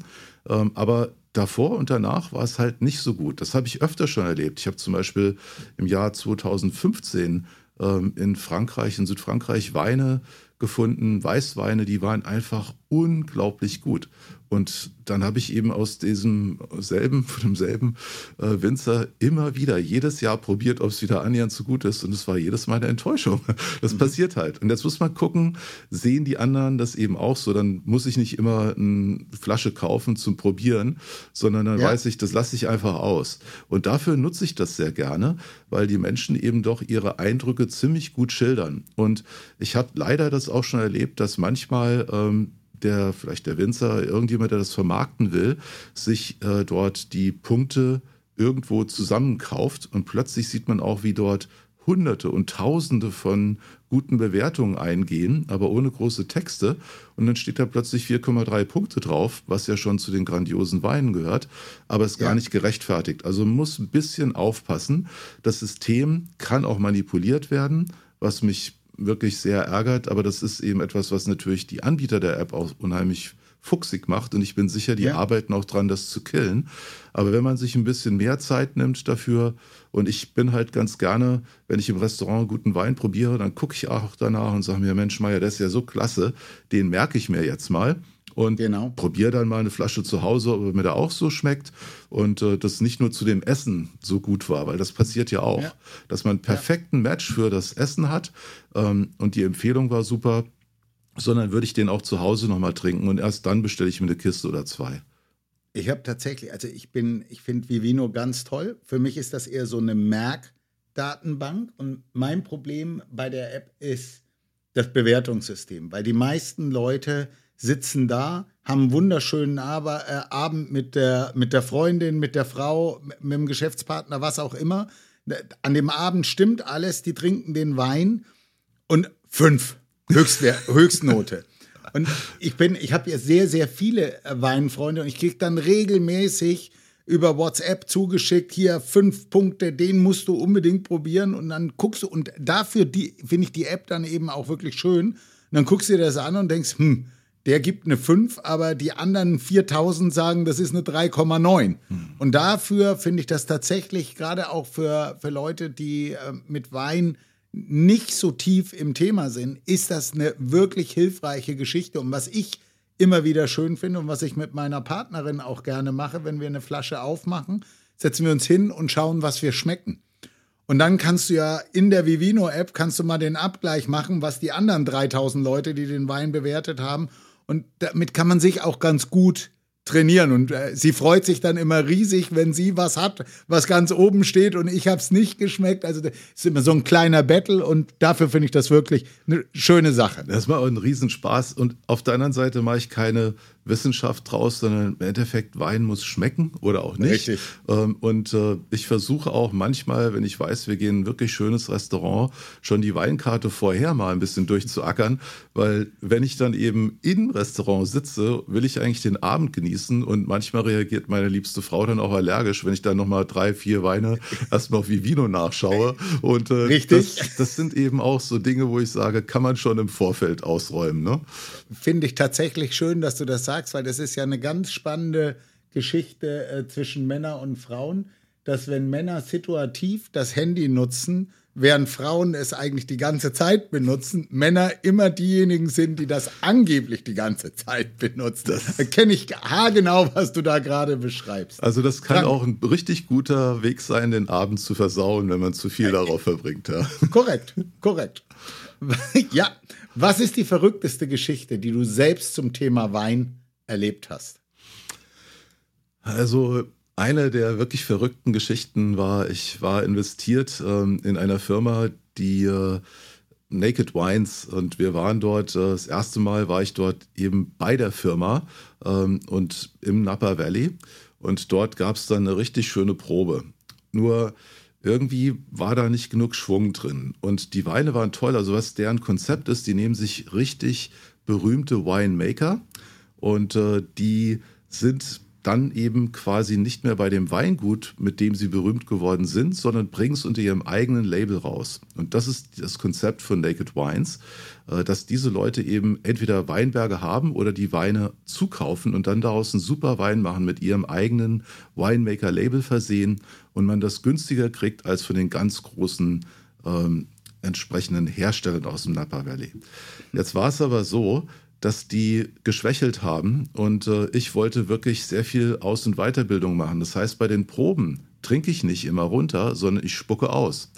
Ähm, aber davor und danach war es halt nicht so gut. Das habe ich öfter schon erlebt. Ich habe zum Beispiel im Jahr 2015 ähm, in Frankreich, in Südfrankreich Weine gefunden, Weißweine, die waren einfach unglaublich gut. Und dann habe ich eben aus diesem selben, von demselben äh, Winzer immer wieder jedes Jahr probiert, ob es wieder annähernd so gut ist. Und es war jedes Mal eine Enttäuschung. Das mhm. passiert halt. Und jetzt muss man gucken, sehen die anderen das eben auch so? Dann muss ich nicht immer eine Flasche kaufen zum Probieren, sondern dann ja. weiß ich, das lasse ich einfach aus. Und dafür nutze ich das sehr gerne, weil die Menschen eben doch ihre Eindrücke ziemlich gut schildern. Und ich habe leider das auch schon erlebt, dass manchmal ähm, der, vielleicht der Winzer, irgendjemand, der das vermarkten will, sich äh, dort die Punkte irgendwo zusammenkauft und plötzlich sieht man auch, wie dort Hunderte und Tausende von guten Bewertungen eingehen, aber ohne große Texte. Und dann steht da plötzlich 4,3 Punkte drauf, was ja schon zu den grandiosen Weinen gehört, aber ist gar ja. nicht gerechtfertigt. Also man muss ein bisschen aufpassen. Das System kann auch manipuliert werden, was mich wirklich sehr ärgert. Aber das ist eben etwas, was natürlich die Anbieter der App auch unheimlich fuchsig macht. Und ich bin sicher, die ja. arbeiten auch dran, das zu killen. Aber wenn man sich ein bisschen mehr Zeit nimmt dafür, und ich bin halt ganz gerne, wenn ich im Restaurant guten Wein probiere, dann gucke ich auch danach und sage mir, Mensch, Meier, das ist ja so klasse, den merke ich mir jetzt mal und genau. probiere dann mal eine Flasche zu Hause, ob mir da auch so schmeckt und äh, das nicht nur zu dem Essen so gut war, weil das passiert ja auch, ja. dass man einen perfekten Match für das Essen hat ähm, und die Empfehlung war super, sondern würde ich den auch zu Hause nochmal trinken und erst dann bestelle ich mir eine Kiste oder zwei. Ich habe tatsächlich, also ich bin, ich finde Vivino ganz toll. Für mich ist das eher so eine Merkdatenbank und mein Problem bei der App ist das Bewertungssystem, weil die meisten Leute sitzen da, haben einen wunderschönen Aber, äh, Abend mit der, mit der Freundin, mit der Frau, mit, mit dem Geschäftspartner, was auch immer. An dem Abend stimmt alles, die trinken den Wein und fünf, Höchstwer Höchstnote. Und ich bin, ich habe ja sehr, sehr viele äh, Weinfreunde und ich kriege dann regelmäßig über WhatsApp zugeschickt, hier fünf Punkte, den musst du unbedingt probieren und dann guckst du, und dafür finde ich die App dann eben auch wirklich schön. Und dann guckst du dir das an und denkst, hm, der gibt eine 5, aber die anderen 4000 sagen, das ist eine 3,9. Hm. Und dafür finde ich das tatsächlich, gerade auch für, für Leute, die äh, mit Wein nicht so tief im Thema sind, ist das eine wirklich hilfreiche Geschichte. Und was ich immer wieder schön finde und was ich mit meiner Partnerin auch gerne mache, wenn wir eine Flasche aufmachen, setzen wir uns hin und schauen, was wir schmecken. Und dann kannst du ja in der Vivino-App kannst du mal den Abgleich machen, was die anderen 3000 Leute, die den Wein bewertet haben, und damit kann man sich auch ganz gut trainieren. Und äh, sie freut sich dann immer riesig, wenn sie was hat, was ganz oben steht und ich habe es nicht geschmeckt. Also das ist immer so ein kleiner Battle und dafür finde ich das wirklich eine schöne Sache. Das war auch ein Riesenspaß. Und auf der anderen Seite mache ich keine Wissenschaft draus, sondern im Endeffekt Wein muss schmecken oder auch nicht. Richtig. Ähm, und äh, ich versuche auch manchmal, wenn ich weiß, wir gehen in ein wirklich schönes Restaurant, schon die Weinkarte vorher mal ein bisschen durchzuackern, weil wenn ich dann eben im Restaurant sitze, will ich eigentlich den Abend genießen und manchmal reagiert meine liebste Frau dann auch allergisch, wenn ich dann nochmal drei, vier Weine erstmal auf Vivino nachschaue. Und äh, Richtig. Das, das, sind eben auch so Dinge, wo ich sage, kann man schon im Vorfeld ausräumen. Ne? Finde ich tatsächlich schön, dass du das sagst sagst, weil das ist ja eine ganz spannende Geschichte äh, zwischen Männern und Frauen, dass wenn Männer situativ das Handy nutzen, während Frauen es eigentlich die ganze Zeit benutzen, Männer immer diejenigen sind, die das angeblich die ganze Zeit benutzen. Das da kenne ich haargenau, was du da gerade beschreibst. Also das kann Dank. auch ein richtig guter Weg sein, den Abend zu versauen, wenn man zu viel äh, darauf verbringt. Ja. Korrekt, korrekt. ja, was ist die verrückteste Geschichte, die du selbst zum Thema Wein erlebt hast? Also eine der wirklich verrückten Geschichten war, ich war investiert ähm, in einer Firma, die äh, Naked Wines und wir waren dort, äh, das erste Mal war ich dort eben bei der Firma ähm, und im Napa Valley und dort gab es dann eine richtig schöne Probe. Nur irgendwie war da nicht genug Schwung drin und die Weine waren toll. Also was deren Konzept ist, die nehmen sich richtig berühmte Winemaker und äh, die sind dann eben quasi nicht mehr bei dem Weingut, mit dem sie berühmt geworden sind, sondern bringen es unter ihrem eigenen Label raus. Und das ist das Konzept von Naked Wines, äh, dass diese Leute eben entweder Weinberge haben oder die Weine zukaufen und dann daraus einen super Wein machen, mit ihrem eigenen Winemaker-Label versehen und man das günstiger kriegt als von den ganz großen ähm, entsprechenden Herstellern aus dem Napa Valley. Jetzt war es aber so, dass die geschwächelt haben und äh, ich wollte wirklich sehr viel Aus- und Weiterbildung machen. Das heißt, bei den Proben trinke ich nicht immer runter, sondern ich spucke aus.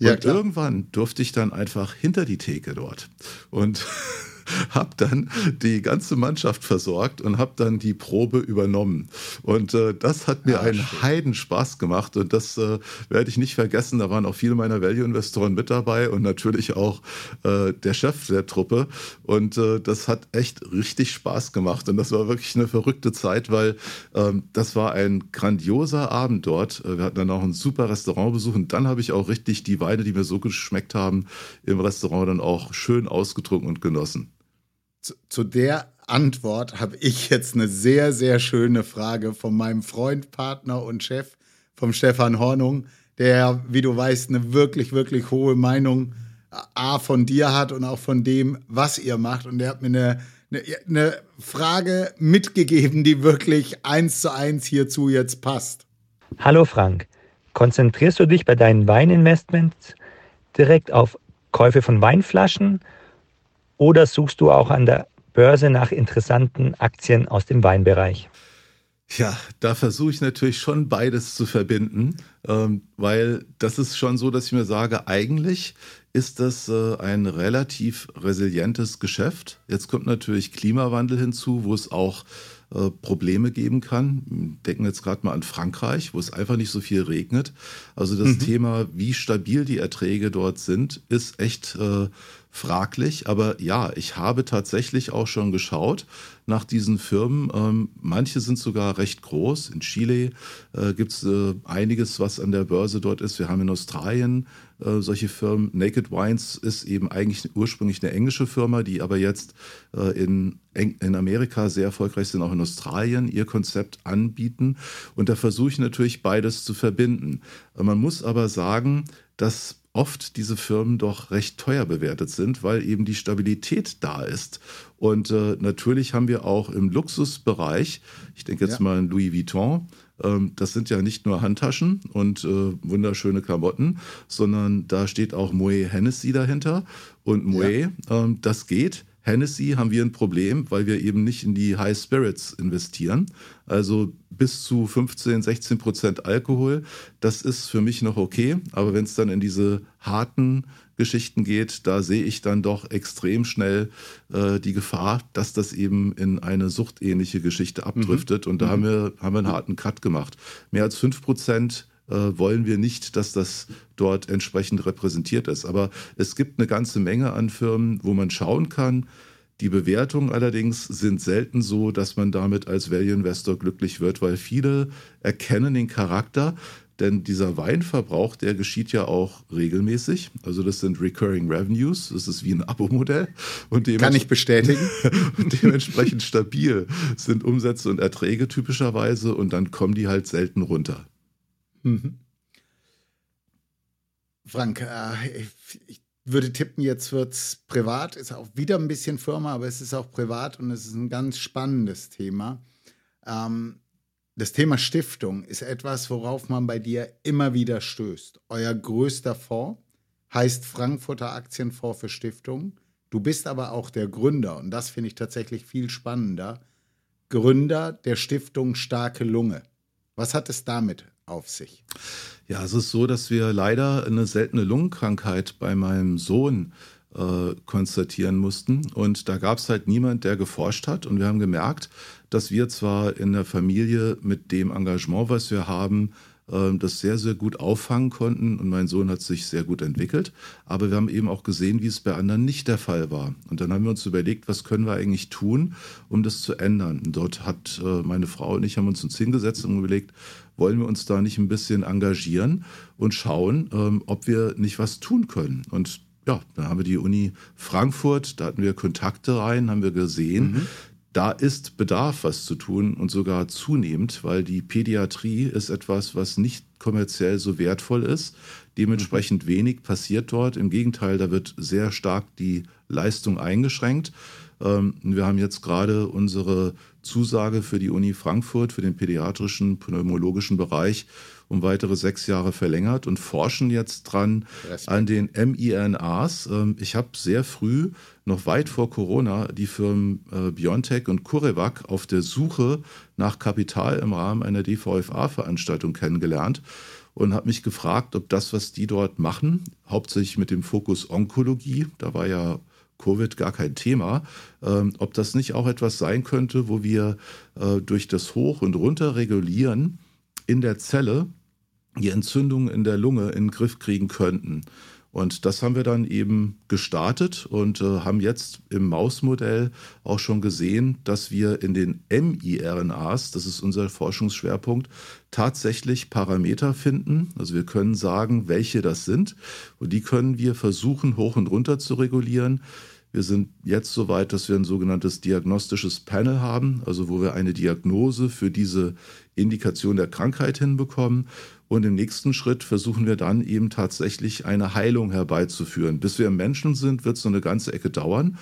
Und ja, irgendwann durfte ich dann einfach hinter die Theke dort. Und habe dann die ganze Mannschaft versorgt und habe dann die Probe übernommen. Und äh, das hat mir ah, einen schön. Heidenspaß gemacht und das äh, werde ich nicht vergessen. Da waren auch viele meiner Value-Investoren mit dabei und natürlich auch äh, der Chef der Truppe. Und äh, das hat echt richtig Spaß gemacht und das war wirklich eine verrückte Zeit, weil ähm, das war ein grandioser Abend dort. Äh, wir hatten dann auch ein super Restaurantbesuch und dann habe ich auch richtig die Weine, die mir so geschmeckt haben, im Restaurant dann auch schön ausgetrunken und genossen zu, zu der Antwort habe ich jetzt eine sehr, sehr schöne Frage von meinem Freund, Partner und Chef, vom Stefan Hornung, der, wie du weißt, eine wirklich, wirklich hohe Meinung A von dir hat und auch von dem, was ihr macht. Und der hat mir eine, eine, eine Frage mitgegeben, die wirklich eins zu eins hierzu jetzt passt. Hallo Frank, konzentrierst du dich bei deinen Weininvestments direkt auf Käufe von Weinflaschen oder suchst du auch an der Börse nach interessanten Aktien aus dem Weinbereich? Ja, da versuche ich natürlich schon beides zu verbinden, ähm, weil das ist schon so, dass ich mir sage, eigentlich ist das äh, ein relativ resilientes Geschäft. Jetzt kommt natürlich Klimawandel hinzu, wo es auch äh, Probleme geben kann. Denken jetzt gerade mal an Frankreich, wo es einfach nicht so viel regnet. Also das mhm. Thema, wie stabil die Erträge dort sind, ist echt äh, fraglich. Aber ja, ich habe tatsächlich auch schon geschaut nach diesen Firmen. Ähm, manche sind sogar recht groß. In Chile äh, gibt es äh, einiges, was an der Börse dort ist. Wir haben in Australien äh, solche Firmen. Naked Wines ist eben eigentlich ursprünglich eine englische Firma, die aber jetzt äh, in, in Amerika sehr erfolgreich sind, auch in Australien ihr Konzept anbieten. Und da versuche ich natürlich beides zu verbinden. Man muss aber sagen, dass oft diese Firmen doch recht teuer bewertet sind, weil eben die Stabilität da ist. Und äh, natürlich haben wir auch im Luxusbereich, ich denke jetzt ja. mal an Louis Vuitton, ähm, das sind ja nicht nur Handtaschen und äh, wunderschöne Klamotten, sondern da steht auch Moet Hennessy dahinter. Und Moet, ja. ähm, das geht Hennessy haben wir ein Problem, weil wir eben nicht in die High Spirits investieren. Also bis zu 15, 16 Prozent Alkohol, das ist für mich noch okay. Aber wenn es dann in diese harten Geschichten geht, da sehe ich dann doch extrem schnell äh, die Gefahr, dass das eben in eine suchtähnliche Geschichte abdriftet. Mhm. Und da mhm. haben, wir, haben wir einen harten Cut gemacht. Mehr als 5 Prozent wollen wir nicht, dass das dort entsprechend repräsentiert ist. Aber es gibt eine ganze Menge an Firmen, wo man schauen kann. Die Bewertungen allerdings sind selten so, dass man damit als Value Investor glücklich wird, weil viele erkennen den Charakter. Denn dieser Weinverbrauch, der geschieht ja auch regelmäßig. Also das sind Recurring Revenues. Das ist wie ein Abo-Modell. Kann ich bestätigen. und dementsprechend stabil sind Umsätze und Erträge typischerweise. Und dann kommen die halt selten runter. Mhm. Frank, äh, ich würde tippen, jetzt wird es privat, ist auch wieder ein bisschen Firma, aber es ist auch privat und es ist ein ganz spannendes Thema. Ähm, das Thema Stiftung ist etwas, worauf man bei dir immer wieder stößt. Euer größter Fonds heißt Frankfurter Aktienfonds für Stiftungen. Du bist aber auch der Gründer und das finde ich tatsächlich viel spannender. Gründer der Stiftung Starke Lunge. Was hat es damit auf sich? Ja, es ist so, dass wir leider eine seltene Lungenkrankheit bei meinem Sohn äh, konstatieren mussten. Und da gab es halt niemand, der geforscht hat. Und wir haben gemerkt, dass wir zwar in der Familie mit dem Engagement, was wir haben, äh, das sehr, sehr gut auffangen konnten und mein Sohn hat sich sehr gut entwickelt. Aber wir haben eben auch gesehen, wie es bei anderen nicht der Fall war. Und dann haben wir uns überlegt, was können wir eigentlich tun, um das zu ändern. Und dort hat äh, meine Frau und ich haben uns uns hingesetzt und überlegt, wollen wir uns da nicht ein bisschen engagieren und schauen, ähm, ob wir nicht was tun können. Und ja, dann haben wir die Uni Frankfurt, da hatten wir Kontakte rein, haben wir gesehen, mhm. da ist Bedarf, was zu tun und sogar zunehmend, weil die Pädiatrie ist etwas, was nicht kommerziell so wertvoll ist. Dementsprechend mhm. wenig passiert dort. Im Gegenteil, da wird sehr stark die Leistung eingeschränkt. Ähm, wir haben jetzt gerade unsere Zusage für die Uni Frankfurt, für den pädiatrischen pneumologischen Bereich um weitere sechs Jahre verlängert und forschen jetzt dran an den mRNAs. Ähm, ich habe sehr früh, noch weit vor Corona, die Firmen äh, BioNTech und CureVac auf der Suche nach Kapital im Rahmen einer DVFA-Veranstaltung kennengelernt und habe mich gefragt, ob das, was die dort machen, hauptsächlich mit dem Fokus Onkologie, da war ja Covid gar kein Thema, ähm, ob das nicht auch etwas sein könnte, wo wir äh, durch das Hoch- und Runterregulieren in der Zelle die Entzündung in der Lunge in den Griff kriegen könnten. Und das haben wir dann eben gestartet und äh, haben jetzt im Mausmodell auch schon gesehen, dass wir in den miRNAs, das ist unser Forschungsschwerpunkt, tatsächlich Parameter finden. Also wir können sagen, welche das sind. Und die können wir versuchen, hoch und runter zu regulieren. Wir sind jetzt so weit, dass wir ein sogenanntes diagnostisches Panel haben, also wo wir eine Diagnose für diese Indikation der Krankheit hinbekommen. Und im nächsten Schritt versuchen wir dann eben tatsächlich eine Heilung herbeizuführen. Bis wir Menschen sind, wird es so eine ganze Ecke dauern.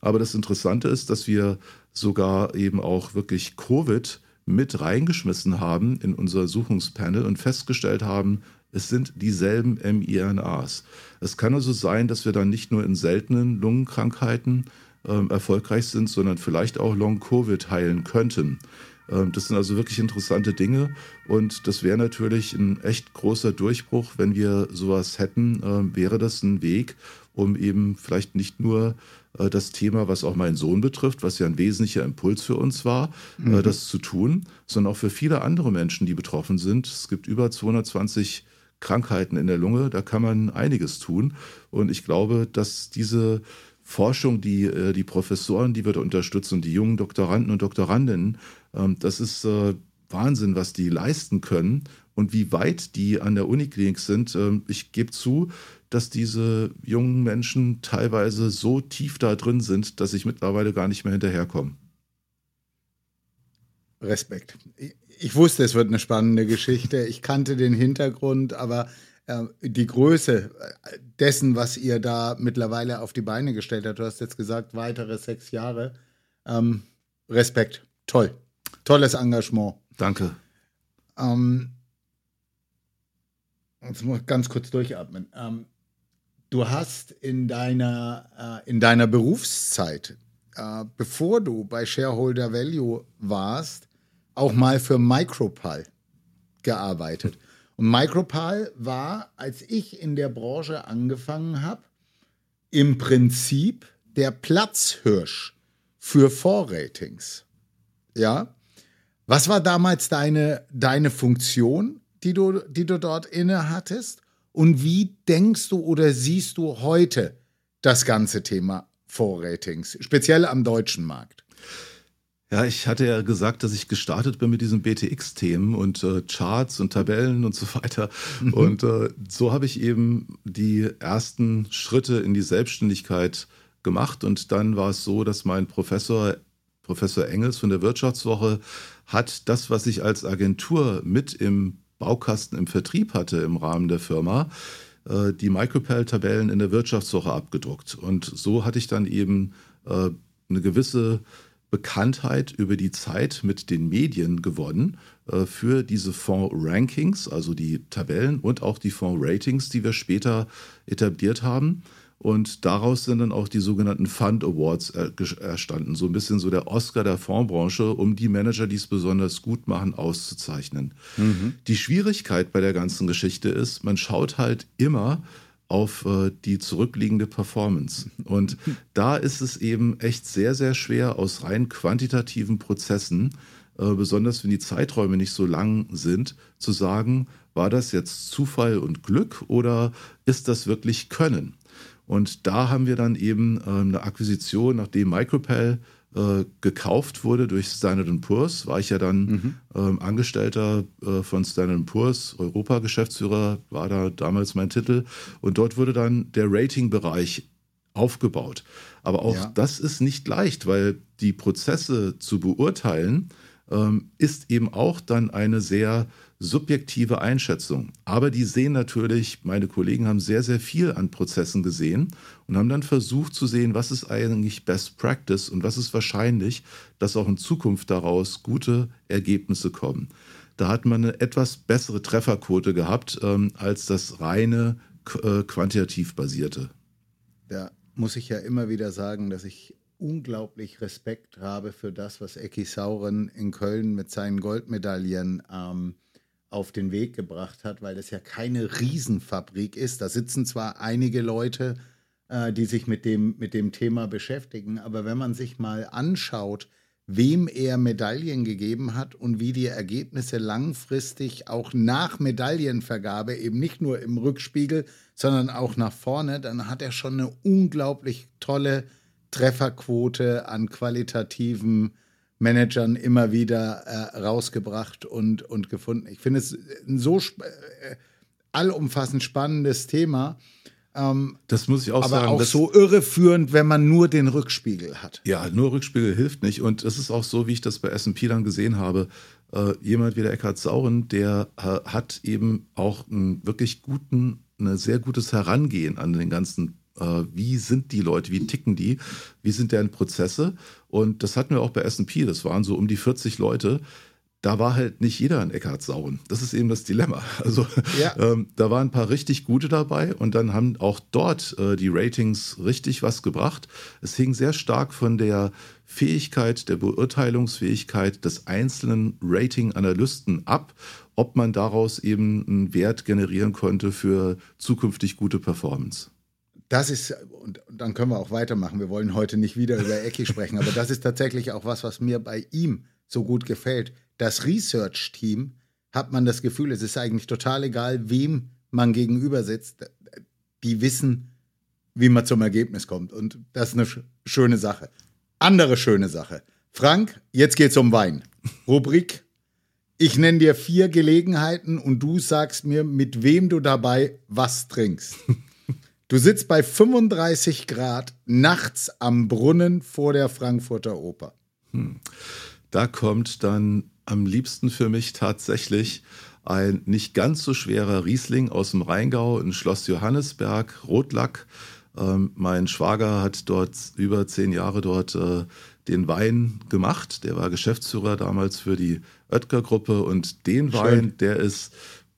Aber das Interessante ist, dass wir sogar eben auch wirklich Covid mit reingeschmissen haben in unser Suchungspanel und festgestellt haben, es sind dieselben mRNAs. Es kann also sein, dass wir dann nicht nur in seltenen Lungenkrankheiten äh, erfolgreich sind, sondern vielleicht auch Long-Covid heilen könnten. Ähm, das sind also wirklich interessante Dinge und das wäre natürlich ein echt großer Durchbruch, wenn wir sowas hätten, äh, wäre das ein Weg, um eben vielleicht nicht nur äh, das Thema, was auch meinen Sohn betrifft, was ja ein wesentlicher Impuls für uns war, äh, mhm. das zu tun, sondern auch für viele andere Menschen, die betroffen sind. Es gibt über 220 Krankheiten in der Lunge, da kann man einiges tun. Und ich glaube, dass diese Forschung, die äh, die Professoren, die wir da unterstützen, die jungen Doktoranden und Doktorandinnen, ähm, das ist äh, Wahnsinn, was die leisten können und wie weit die an der Uniklinik sind. Ähm, ich gebe zu, dass diese jungen Menschen teilweise so tief da drin sind, dass ich mittlerweile gar nicht mehr hinterherkomme. Respekt ich wusste, es wird eine spannende Geschichte. Ich kannte den Hintergrund, aber äh, die Größe äh, dessen, was ihr da mittlerweile auf die Beine gestellt habt, du hast jetzt gesagt, weitere sechs Jahre. Ähm, Respekt. Toll. Tolles Engagement. Danke. Ähm, jetzt muss ich ganz kurz durchatmen. Ähm, du hast in deiner, äh, in deiner Berufszeit, äh, bevor du bei Shareholder Value warst, auch mal für Micropal gearbeitet. Und Micropal war, als ich in der Branche angefangen habe, im Prinzip der Platzhirsch für Vorratings. Ja? Was war damals deine, deine Funktion, die du, die du dort inne hattest? Und wie denkst du oder siehst du heute das ganze Thema Vorratings, speziell am deutschen Markt? Ja, ich hatte ja gesagt, dass ich gestartet bin mit diesen BTX-Themen und äh, Charts und Tabellen und so weiter. Mhm. Und äh, so habe ich eben die ersten Schritte in die Selbstständigkeit gemacht. Und dann war es so, dass mein Professor, Professor Engels von der Wirtschaftswoche, hat das, was ich als Agentur mit im Baukasten im Vertrieb hatte im Rahmen der Firma, äh, die Micropel-Tabellen in der Wirtschaftswoche abgedruckt. Und so hatte ich dann eben äh, eine gewisse Bekanntheit über die Zeit mit den Medien gewonnen äh, für diese Fonds-Rankings, also die Tabellen und auch die Fonds-Ratings, die wir später etabliert haben. Und daraus sind dann auch die sogenannten Fund Awards erstanden. So ein bisschen so der Oscar der Fondsbranche, um die Manager, die es besonders gut machen, auszuzeichnen. Mhm. Die Schwierigkeit bei der ganzen Geschichte ist, man schaut halt immer, auf äh, die zurückliegende Performance. Und da ist es eben echt sehr, sehr schwer, aus rein quantitativen Prozessen äh, besonders wenn die Zeiträume nicht so lang sind, zu sagen, war das jetzt Zufall und Glück oder ist das wirklich Können? Und da haben wir dann eben äh, eine Akquisition, nachdem Micropel äh, gekauft wurde durch Standard Poor's, war ich ja dann mhm. ähm, Angestellter äh, von Standard Poor's, Europa-Geschäftsführer, war da damals mein Titel. Und dort wurde dann der Rating-Bereich aufgebaut. Aber auch ja. das ist nicht leicht, weil die Prozesse zu beurteilen, ähm, ist eben auch dann eine sehr subjektive Einschätzung. Aber die sehen natürlich, meine Kollegen haben sehr, sehr viel an Prozessen gesehen und haben dann versucht zu sehen, was ist eigentlich Best Practice und was ist wahrscheinlich, dass auch in Zukunft daraus gute Ergebnisse kommen. Da hat man eine etwas bessere Trefferquote gehabt ähm, als das reine äh, quantitativ basierte. Da muss ich ja immer wieder sagen, dass ich unglaublich Respekt habe für das, was Eki Sauren in Köln mit seinen Goldmedaillen ähm, auf den Weg gebracht hat, weil das ja keine Riesenfabrik ist. Da sitzen zwar einige Leute, äh, die sich mit dem, mit dem Thema beschäftigen, aber wenn man sich mal anschaut, wem er Medaillen gegeben hat und wie die Ergebnisse langfristig auch nach Medaillenvergabe, eben nicht nur im Rückspiegel, sondern auch nach vorne, dann hat er schon eine unglaublich tolle Trefferquote an qualitativen Managern immer wieder äh, rausgebracht und, und gefunden. Ich finde es ein so sp äh, allumfassend spannendes Thema. Ähm, das muss ich auch aber sagen. Aber auch so irreführend, wenn man nur den Rückspiegel hat. Ja, nur Rückspiegel hilft nicht. Und es ist auch so, wie ich das bei SP dann gesehen habe. Äh, jemand wie der Eckhard Sauren, der äh, hat eben auch einen wirklich guten, ein sehr gutes Herangehen an den ganzen äh, wie sind die Leute, wie ticken die, wie sind deren Prozesse. Und das hatten wir auch bei SP, das waren so um die 40 Leute. Da war halt nicht jeder ein Eckhard Sauren. Das ist eben das Dilemma. Also ja. ähm, da waren ein paar richtig gute dabei und dann haben auch dort äh, die Ratings richtig was gebracht. Es hing sehr stark von der Fähigkeit, der Beurteilungsfähigkeit des einzelnen Rating-Analysten ab, ob man daraus eben einen Wert generieren konnte für zukünftig gute Performance das ist, und dann können wir auch weitermachen. Wir wollen heute nicht wieder über Ecki sprechen, aber das ist tatsächlich auch was, was mir bei ihm so gut gefällt. Das Research-Team hat man das Gefühl, es ist eigentlich total egal, wem man gegenüber sitzt. Die wissen, wie man zum Ergebnis kommt. Und das ist eine schöne Sache. Andere schöne Sache. Frank, jetzt geht's um Wein. Rubrik. Ich nenne dir vier Gelegenheiten und du sagst mir, mit wem du dabei was trinkst. Du sitzt bei 35 Grad nachts am Brunnen vor der Frankfurter Oper. Hm. Da kommt dann am liebsten für mich tatsächlich ein nicht ganz so schwerer Riesling aus dem Rheingau in Schloss Johannesberg, Rotlack. Ähm, mein Schwager hat dort über zehn Jahre dort äh, den Wein gemacht. Der war Geschäftsführer damals für die Oetker-Gruppe und den Schön. Wein, der ist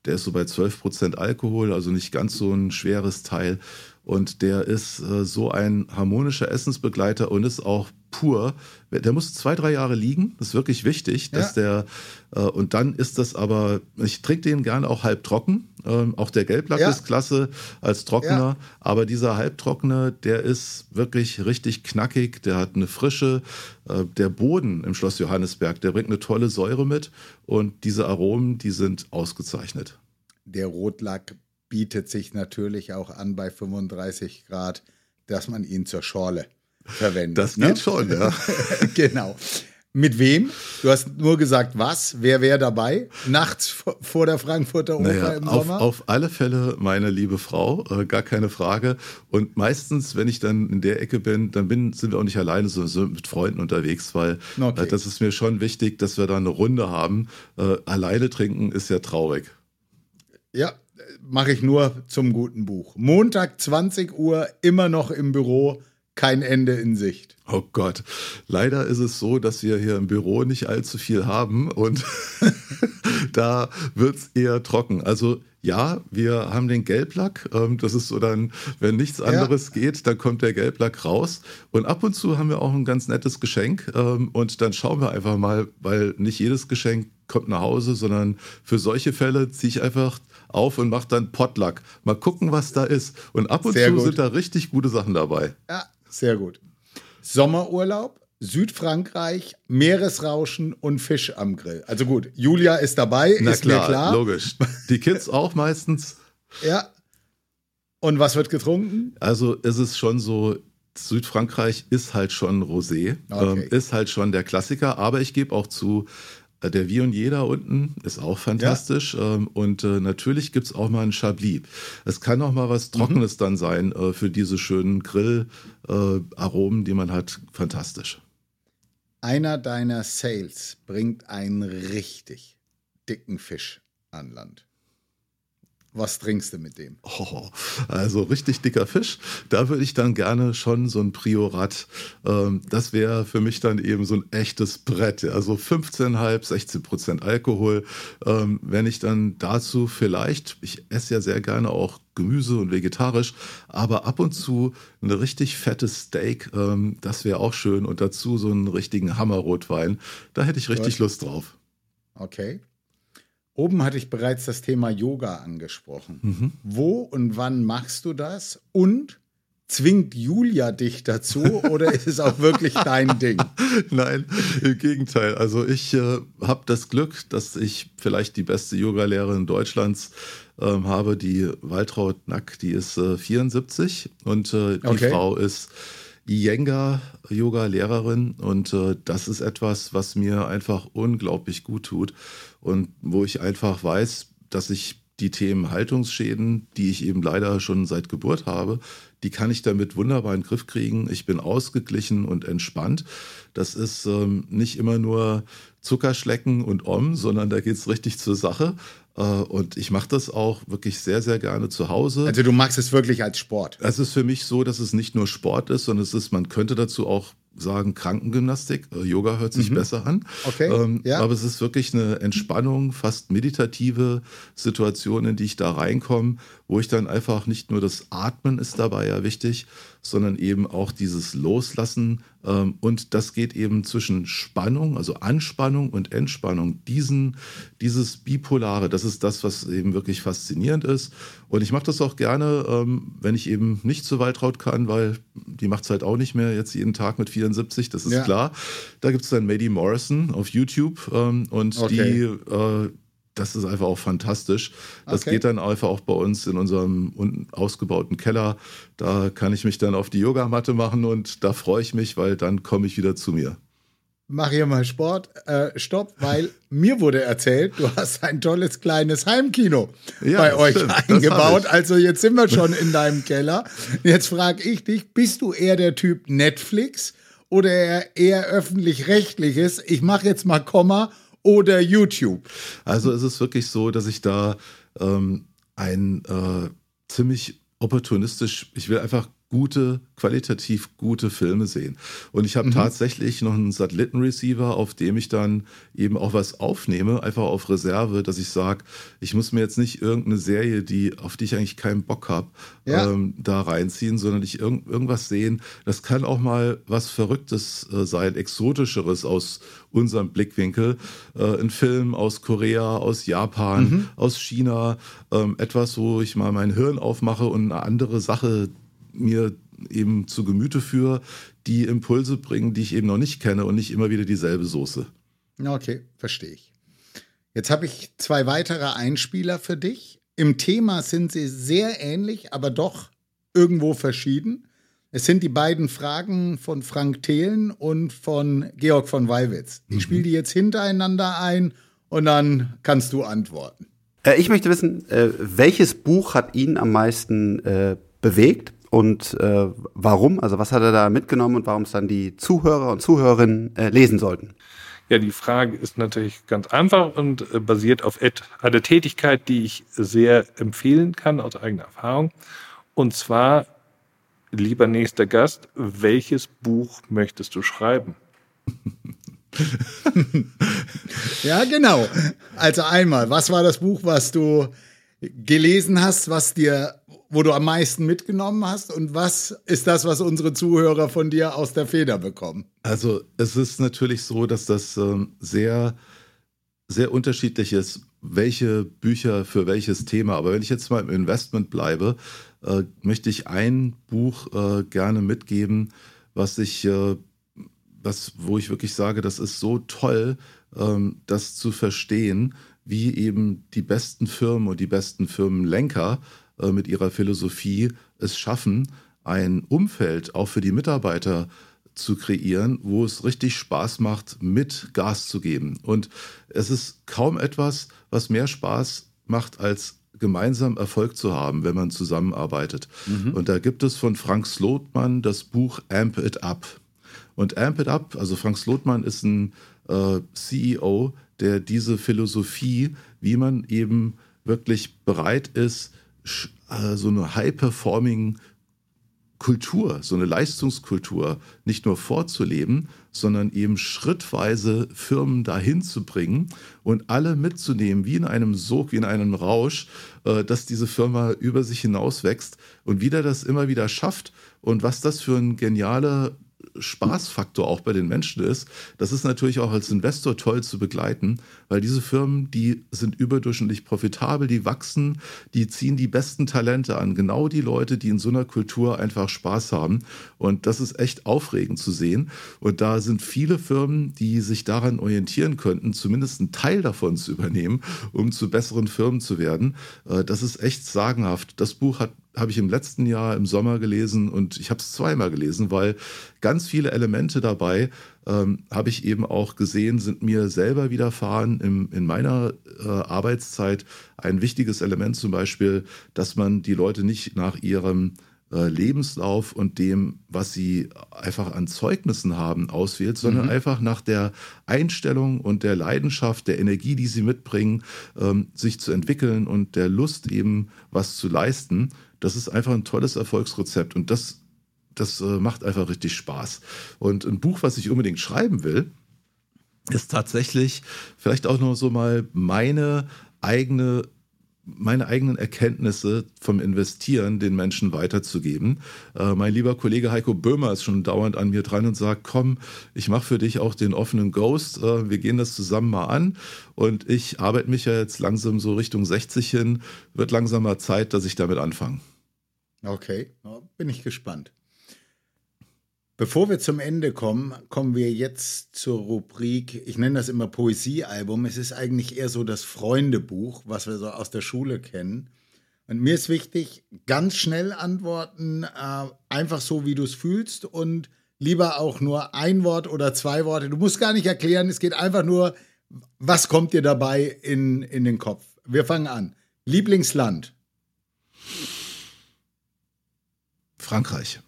der ist so bei 12 Prozent Alkohol, also nicht ganz so ein schweres Teil. Und der ist äh, so ein harmonischer Essensbegleiter und ist auch pur. Der muss zwei, drei Jahre liegen. Das ist wirklich wichtig, dass ja. der, äh, und dann ist das aber, ich trinke den gerne auch halb trocken. Ähm, auch der Gelblack ja. ist klasse als Trockener. Ja. Aber dieser halbtrockene, der ist wirklich richtig knackig. Der hat eine Frische. Äh, der Boden im Schloss Johannesberg, der bringt eine tolle Säure mit. Und diese Aromen, die sind ausgezeichnet. Der Rotlack bietet sich natürlich auch an bei 35 Grad, dass man ihn zur Schorle verwendet. Das ne? geht ne? schon, ja. genau. Mit wem? Du hast nur gesagt, was? Wer wäre dabei? Nachts vor der Frankfurter Oper naja, im Sommer? Auf, auf, alle Fälle meine liebe Frau, äh, gar keine Frage. Und meistens, wenn ich dann in der Ecke bin, dann bin, sind wir auch nicht alleine, sondern sind mit Freunden unterwegs, weil okay. äh, das ist mir schon wichtig, dass wir da eine Runde haben. Äh, alleine trinken ist ja traurig. Ja, mache ich nur zum guten Buch. Montag 20 Uhr, immer noch im Büro, kein Ende in Sicht. Oh Gott. Leider ist es so, dass wir hier im Büro nicht allzu viel haben und da wird es eher trocken. Also ja, wir haben den Gelblack. Ähm, das ist so dann, wenn nichts anderes ja. geht, dann kommt der Gelblack raus. Und ab und zu haben wir auch ein ganz nettes Geschenk. Ähm, und dann schauen wir einfach mal, weil nicht jedes Geschenk kommt nach Hause, sondern für solche Fälle ziehe ich einfach auf und mache dann Potluck. Mal gucken, was da ist. Und ab und sehr zu gut. sind da richtig gute Sachen dabei. Ja, sehr gut. Sommerurlaub, Südfrankreich, Meeresrauschen und Fisch am Grill. Also gut, Julia ist dabei, Na ist klar, mir klar. logisch. Die Kids auch meistens. Ja. Und was wird getrunken? Also ist es schon so, Südfrankreich ist halt schon Rosé, Okay. ähm, ist halt schon der Klassiker, aber ich gebe auch zu, der Wie da unten ist auch fantastisch. Ähm, und äh, natürlich gibt's auch mal ein Chablis. Es kann auch mal was Trockenes dann sein äh, für diese schönen Grillaromen, äh, Aromen, die man hat. Fantastisch. Einer deiner Sales bringt einen richtig dicken Fisch an Land. Was trinkst du mit dem? Oh, also richtig dicker Fisch. Da würde ich dann gerne schon so ein Priorat. Ähm, das wäre für mich dann eben so ein echtes Brett. Also 15,5, 16 Prozent Alkohol. Ähm, wenn ich dann dazu vielleicht, ich esse ja sehr gerne auch Gemüse und vegetarisch, aber ab und zu ein richtig fettes Steak, ähm, das wäre auch schön. Und dazu so einen richtigen Hammerrotwein. Da hätte ich richtig. Lust drauf. Okay. Oben hatte ich bereits das Thema Yoga angesprochen. Mhm. Wo und wann machst du das? Und zwingt Julia dich dazu oder ist es auch wirklich dein Ding? Nein, im Gegenteil. Also ich äh, habe das Glück, dass ich vielleicht die beste Yogalehrerin Deutschlands ähm, habe. Die Waltraud Nack, die ist äh, 74 und äh, die Okay. Frau ist Iyengar-Yoga-Lehrerin und äh, das ist etwas, was mir einfach unglaublich gut tut und wo ich einfach weiß, dass ich die Themen Haltungsschäden, die ich eben leider schon seit Geburt habe, die kann ich damit wunderbar in den Griff kriegen. Ich bin ausgeglichen und entspannt. Das ist ähm, nicht immer nur Zuckerschlecken und Om, sondern da geht's richtig zur Sache. Äh, und ich mache das auch wirklich sehr, sehr gerne zu Hause. Also du machst es wirklich als Sport. Es ist für mich so, dass es nicht nur Sport ist, sondern es ist, man könnte dazu auch sagen, Krankengymnastik. Äh, Yoga hört sich besser an. Mhm. Okay, Ähm, ja. Aber es ist wirklich eine Entspannung, fast meditative Situation, in die ich da reinkomme, wo ich dann einfach nicht nur das Atmen ist dabei ja wichtig, sondern eben auch dieses Loslassen. Ähm, und das geht eben zwischen Spannung, also Anspannung und Entspannung. Diesen, dieses Bipolare, das ist das, was eben wirklich faszinierend ist. Und ich mache das auch gerne, ähm, wenn ich eben nicht zu Waltraud kann, weil die macht es halt auch nicht mehr jetzt jeden Tag mit 74, das ist Ja. klar. Da gibt es dann Maddie Morrison auf YouTube ähm, und Okay. die, äh, das ist einfach auch fantastisch. Das Okay. geht dann einfach auch bei uns in unserem unten ausgebauten Keller. Da kann ich mich dann auf die Yogamatte machen und da freue ich mich, weil dann komme ich wieder zu mir. Mach hier mal Sport. Äh, stopp, weil mir wurde erzählt, du hast ein tolles kleines Heimkino Ja, bei euch stimmt, eingebaut. Also jetzt sind wir schon in deinem Keller. Jetzt frage ich dich, bist du eher der Typ Netflix oder eher, eher öffentlich-rechtliches? Ich mache jetzt mal Komma oder YouTube. Also es ist wirklich so, dass ich da ähm, ein äh, ziemlich opportunistisch, ich will einfach gute, qualitativ gute Filme sehen. Und ich habe tatsächlich noch einen Satellitenreceiver, auf dem ich dann eben auch was aufnehme, einfach auf Reserve, dass ich sage, ich muss mir jetzt nicht irgendeine Serie, die, auf die ich eigentlich keinen Bock habe, Ja. ähm, da reinziehen, sondern ich irgend, irgendwas sehen. Das kann auch mal was Verrücktes äh, sein, Exotischeres aus unserem Blickwinkel. Äh, ein Film aus Korea, aus Japan, aus China. Ähm, etwas, wo ich mal mein Hirn aufmache und eine andere Sache mir eben zu Gemüte führe, die Impulse bringen, die ich eben noch nicht kenne und nicht immer wieder dieselbe Soße. Okay, verstehe ich. Jetzt habe ich zwei weitere Einspieler für dich. Im Thema sind sie sehr ähnlich, aber doch irgendwo verschieden. Es sind die beiden Fragen von Frank Thelen und von Georg von Weiwitz. Ich spiele die jetzt hintereinander ein und dann kannst du antworten. Äh, ich möchte wissen, äh, welches Buch hat ihn am meisten äh, bewegt und äh, warum? Also was hat er da mitgenommen und warum es dann die Zuhörer und Zuhörerinnen äh, lesen sollten? Ja, die Frage ist natürlich ganz einfach und äh, basiert auf einer Tätigkeit, die ich sehr empfehlen kann aus eigener Erfahrung. Und zwar, lieber nächster Gast, welches Buch möchtest du schreiben? Ja, genau. Also einmal, was war das Buch, was du gelesen hast, was dir, wo du am meisten mitgenommen hast und was ist das, was unsere Zuhörer von dir aus der Feder bekommen? Also es ist natürlich so, dass das ähm, sehr, sehr unterschiedlich ist, welche Bücher für welches Thema. Aber wenn ich jetzt mal im Investment bleibe, äh, möchte ich ein Buch äh, gerne mitgeben, was ich äh, was, wo ich wirklich sage, das ist so toll, ähm, das zu verstehen, wie eben die besten Firmen und die besten Firmenlenker äh, mit ihrer Philosophie es schaffen, ein Umfeld auch für die Mitarbeiter zu kreieren, wo es richtig Spaß macht, mit Gas zu geben. Und es ist kaum etwas, was mehr Spaß macht, als gemeinsam Erfolg zu haben, wenn man zusammenarbeitet. Mhm. Und da gibt es von Frank Slotmann das Buch Amp It Up. Und Amp It Up, also Frank Slotmann ist ein äh, CEO, der diese Philosophie, wie man eben wirklich bereit ist, äh, so eine high-performing Kultur, so eine Leistungskultur nicht nur vorzuleben, sondern eben schrittweise Firmen dahin zu bringen und alle mitzunehmen, wie in einem Sog, wie in einem Rausch, äh, dass diese Firma über sich hinaus wächst und wieder das immer wieder schafft. Und was das für ein genialer Spaßfaktor auch bei den Menschen ist, das ist natürlich auch als Investor toll zu begleiten, weil diese Firmen, die sind überdurchschnittlich profitabel, die wachsen, die ziehen die besten Talente an, genau die Leute, die in so einer Kultur einfach Spaß haben. Und das ist echt aufregend zu sehen. Und da sind viele Firmen, die sich daran orientieren könnten, zumindest einen Teil davon zu übernehmen, um zu besseren Firmen zu werden. Äh, das ist echt sagenhaft. Das Buch hat habe ich im letzten Jahr im Sommer gelesen und ich habe es zweimal gelesen, weil ganz viele Elemente dabei ähm, habe ich eben auch gesehen, sind mir selber widerfahren im, in meiner äh, Arbeitszeit. Ein wichtiges Element zum Beispiel, dass man die Leute nicht nach ihrem äh, Lebenslauf und dem, was sie einfach an Zeugnissen haben, auswählt, sondern mhm. einfach nach der Einstellung und der Leidenschaft, der Energie, die sie mitbringen, ähm, sich zu entwickeln und der Lust eben was zu leisten. Das ist einfach ein tolles Erfolgsrezept und das, das äh, macht einfach richtig Spaß. Und ein Buch, was ich unbedingt schreiben will, ist tatsächlich vielleicht auch noch so mal meine eigene meine eigenen Erkenntnisse vom Investieren den Menschen weiterzugeben. Äh, mein lieber Kollege Heiko Böhmer ist schon dauernd an mir dran und sagt, komm, ich mache für dich auch den offenen Ghost. Äh, wir gehen das zusammen mal an. Und ich arbeite mich ja jetzt langsam so Richtung 60 hin. Wird langsam mal Zeit, dass ich damit anfange. Okay, bin ich gespannt. Bevor wir zum Ende kommen, kommen wir jetzt zur Rubrik, ich nenne das immer Poesiealbum. Es ist eigentlich eher so das Freundebuch, was wir so aus der Schule kennen. Und mir ist wichtig, ganz schnell antworten, äh, einfach so, wie du es fühlst und lieber auch nur ein Wort oder zwei Worte. Du musst gar nicht erklären, es geht einfach nur, was kommt dir dabei in, in den Kopf. Wir fangen an. Lieblingsland. Frankreich.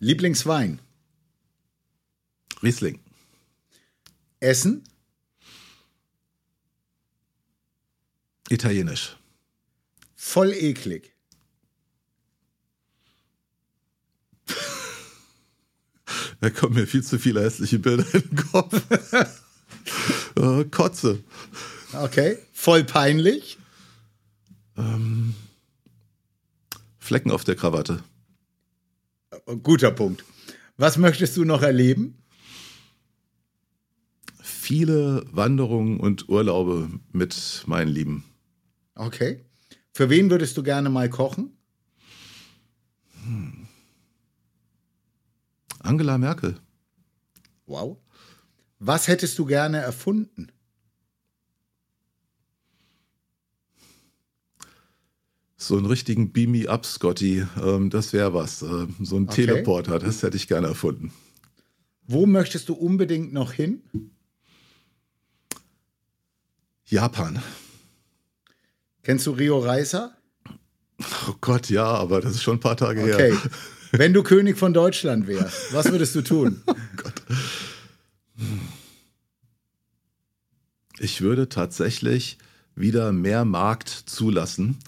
Lieblingswein. Riesling. Essen? Italienisch. Voll eklig. da kommen mir viel zu viele hässliche Bilder in den Kopf. äh, Kotze. Okay. Voll peinlich. Ähm, Flecken auf der Krawatte. Guter Punkt. Was möchtest du noch erleben? Viele Wanderungen und Urlaube mit meinen Lieben. Okay. Für wen würdest du gerne mal kochen? Hm. Angela Merkel. Wow. Was hättest du gerne erfunden? So einen richtigen Beam Me Up, Scotty. Ähm, das wäre was. Äh, so ein okay. Teleporter, das hätte ich gerne erfunden. Wo möchtest du unbedingt noch hin? Japan. Kennst du Rio Reiser? Oh Gott, ja, aber das ist schon ein paar Tage okay. her. Wenn du König von Deutschland wärst, was würdest du tun? oh Gott. Ich würde tatsächlich wieder mehr Markt zulassen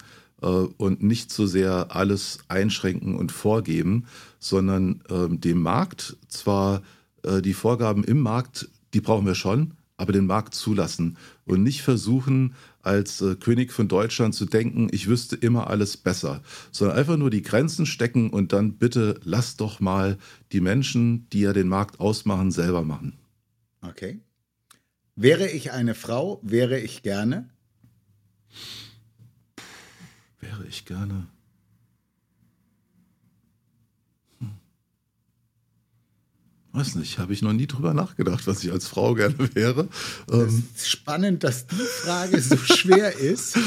äh, und nicht so sehr alles einschränken und vorgeben, sondern äh, dem Markt zwar äh, die Vorgaben im Markt, die brauchen wir schon, aber den Markt zulassen und nicht versuchen, als äh, König von Deutschland zu denken, ich wüsste immer alles besser, sondern einfach nur die Grenzen stecken und dann bitte lass doch mal die Menschen, die ja den Markt ausmachen, selber machen. Okay. Wäre ich eine Frau, wäre ich gerne? Wäre ich gerne. Weiß nicht, habe ich noch nie drüber nachgedacht, was ich als Frau gerne wäre. Ähm, ist spannend, dass die Frage so schwer ist.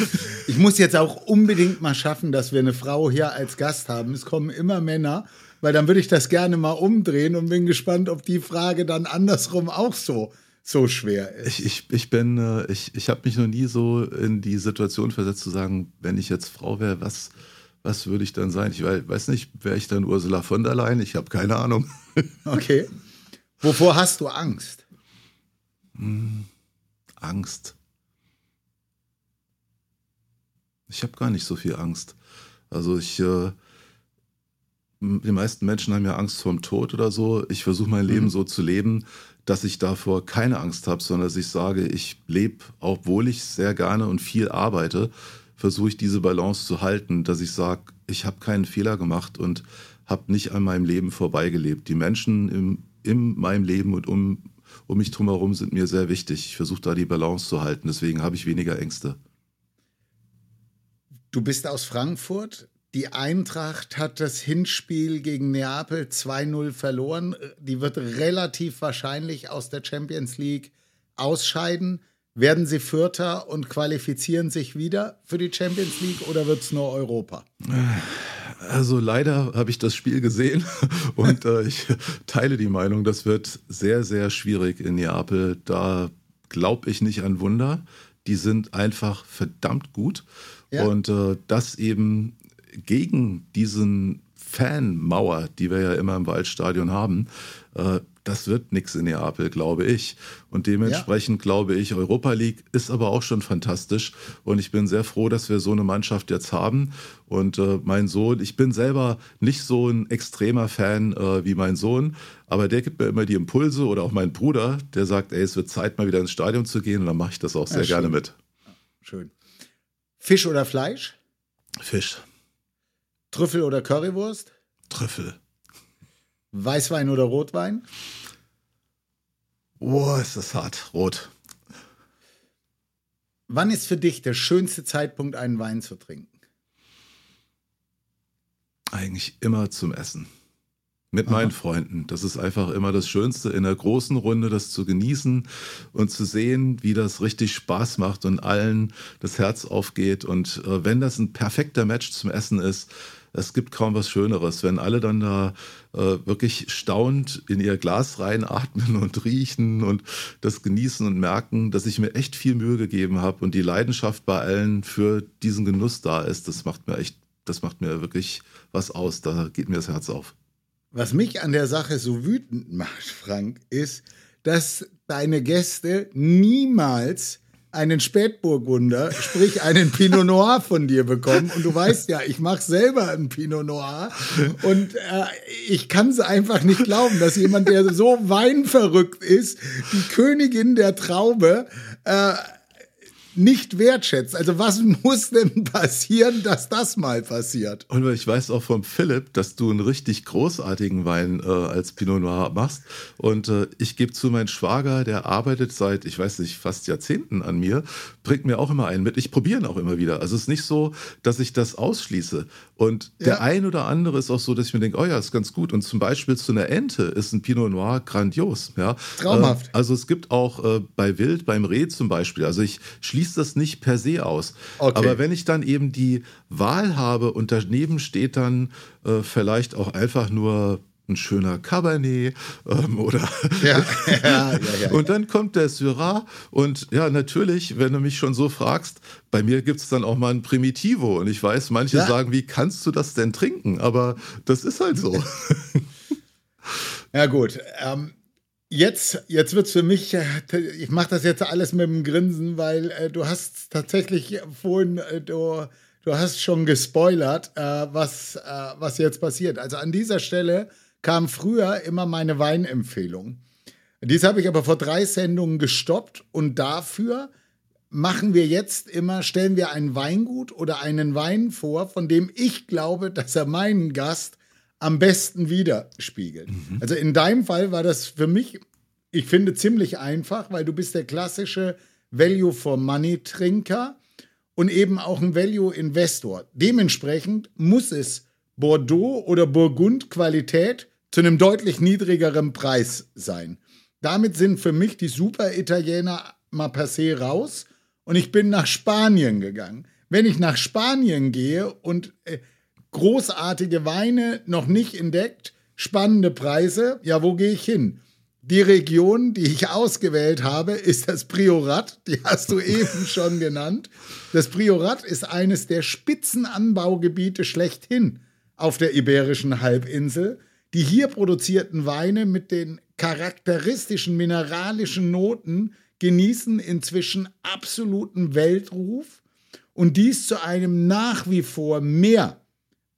Ich muss jetzt auch unbedingt mal schaffen, dass wir eine Frau hier als Gast haben. Es kommen immer Männer, weil dann würde ich das gerne mal umdrehen und bin gespannt, ob die Frage dann andersrum auch so so schwer ist. Ich, ich, ich bin, äh, ich, ich habe mich noch nie so in die Situation versetzt zu sagen, wenn ich jetzt Frau wäre, was, was würde ich dann sein? Ich weiß nicht, wäre ich dann Ursula von der Leyen? Ich habe keine Ahnung. Okay. Wovor hast du Angst? Hm, Angst. Ich habe gar nicht so viel Angst. Also ich, äh, die meisten Menschen haben ja Angst vor dem Tod oder so. Ich versuche mein Leben mhm. so zu leben, dass ich davor keine Angst habe, sondern dass ich sage, ich lebe, obwohl ich sehr gerne und viel arbeite, versuche ich diese Balance zu halten, dass ich sage, ich habe keinen Fehler gemacht und habe nicht an meinem Leben vorbeigelebt. Die Menschen im, in meinem Leben und um, um mich drumherum sind mir sehr wichtig. Ich versuche da die Balance zu halten, deswegen habe ich weniger Ängste. Du bist aus Frankfurt. Die Eintracht hat das Hinspiel gegen Neapel 2-0 verloren. Die wird relativ wahrscheinlich aus der Champions League ausscheiden. Werden sie Vierter und qualifizieren sich wieder für die Champions League oder wird es nur Europa? Also leider habe ich das Spiel gesehen und äh, ich teile die Meinung, das wird sehr, sehr schwierig in Neapel. Da glaube ich nicht an Wunder. Die sind einfach verdammt gut. Ja. Und äh, das eben gegen diesen Fanmauer, die wir ja immer im Waldstadion haben, äh, das wird nichts in Neapel, glaube ich. Und dementsprechend ja. glaube ich, Europa League ist aber auch schon fantastisch. Und ich bin sehr froh, dass wir so eine Mannschaft jetzt haben. Und äh, mein Sohn, ich bin selber nicht so ein extremer Fan äh, wie mein Sohn, aber der gibt mir immer die Impulse oder auch mein Bruder, der sagt, ey, es wird Zeit, mal wieder ins Stadion zu gehen. Und dann mache ich das auch sehr ja, gerne mit. Schön. Fisch oder Fleisch? Fisch. Trüffel oder Currywurst? Trüffel. Weißwein oder Rotwein? Oh, ist das hart. Rot. Wann ist für dich der schönste Zeitpunkt, einen Wein zu trinken? Eigentlich immer zum Essen. Mit Aha. meinen Freunden. Das ist einfach immer das Schönste, in der großen Runde das zu genießen und zu sehen, wie das richtig Spaß macht und allen das Herz aufgeht. Und äh, wenn das ein perfekter Match zum Essen ist, es gibt kaum was Schöneres, wenn alle dann da äh, wirklich staunend in ihr Glas reinatmen und riechen und das genießen und merken, dass ich mir echt viel Mühe gegeben habe und die Leidenschaft bei allen für diesen Genuss da ist. Das macht mir echt, das macht mir wirklich was aus. Da geht mir das Herz auf. Was mich an der Sache so wütend macht, Frank, ist, dass deine Gäste niemals einen Spätburgunder, sprich einen Pinot Noir von dir bekommen. Und du weißt ja, ich mache selber einen Pinot Noir. Und äh, ich kann es einfach nicht glauben, dass jemand, der so weinverrückt ist, die Königin der Traube, äh, nicht wertschätzt. Also was muss denn passieren, dass das mal passiert? Und ich weiß auch vom Philipp, dass du einen richtig großartigen Wein äh, als Pinot Noir machst. Und äh, ich gebe zu, mein Schwager, der arbeitet seit, ich weiß nicht, fast Jahrzehnten an mir, bringt mir auch immer einen mit. Ich probiere ihn auch immer wieder. Also es ist nicht so, dass ich das ausschließe. Und ja. der ein oder andere ist auch so, dass ich mir denke, oh ja, ist ganz gut. Und zum Beispiel zu einer Ente ist ein Pinot Noir grandios. Ja? Traumhaft. Äh, also es gibt auch äh, bei Wild, beim Reh zum Beispiel, also ich schließe das nicht per se aus. Okay. Aber wenn ich dann eben die Wahl habe und daneben steht dann äh, vielleicht auch einfach nur ein schöner Cabernet ähm, oder ja, ja, ja, und dann kommt der Syrah und ja natürlich, wenn du mich schon so fragst, bei mir gibt es dann auch mal ein Primitivo und ich weiß, manche sagen, wie kannst du das denn trinken? Aber das ist halt so. ja gut, ähm, Jetzt, jetzt wird es für mich, äh, ich mache das jetzt alles mit dem Grinsen, weil äh, du hast tatsächlich vorhin, äh, du, du hast schon gespoilert, äh, was, äh, was jetzt passiert. Also an dieser Stelle kam früher immer meine Weinempfehlung. Dies habe ich aber vor drei Sendungen gestoppt und dafür machen wir jetzt immer, stellen wir ein Weingut oder einen Wein vor, von dem ich glaube, dass er meinen Gast am besten widerspiegelt. Mhm. Also in deinem Fall war das für mich, ich finde, ziemlich einfach, weil du bist der klassische Value for Money Trinker und eben auch ein Value Investor. Dementsprechend muss es Bordeaux oder Burgund Qualität zu einem deutlich niedrigeren Preis sein. Damit sind für mich die Super-Italiener mal per se raus und ich bin nach Spanien gegangen. Wenn ich nach Spanien gehe und äh, großartige Weine noch nicht entdeckt, spannende Preise, ja, wo gehe ich hin? Die Region, die ich ausgewählt habe, ist das Priorat. Die hast du eben schon genannt. Das Priorat ist eines der Spitzenanbaugebiete schlechthin auf der Iberischen Halbinsel. Die hier produzierten Weine mit den charakteristischen mineralischen Noten genießen inzwischen absoluten Weltruf und dies zu einem nach wie vor mehr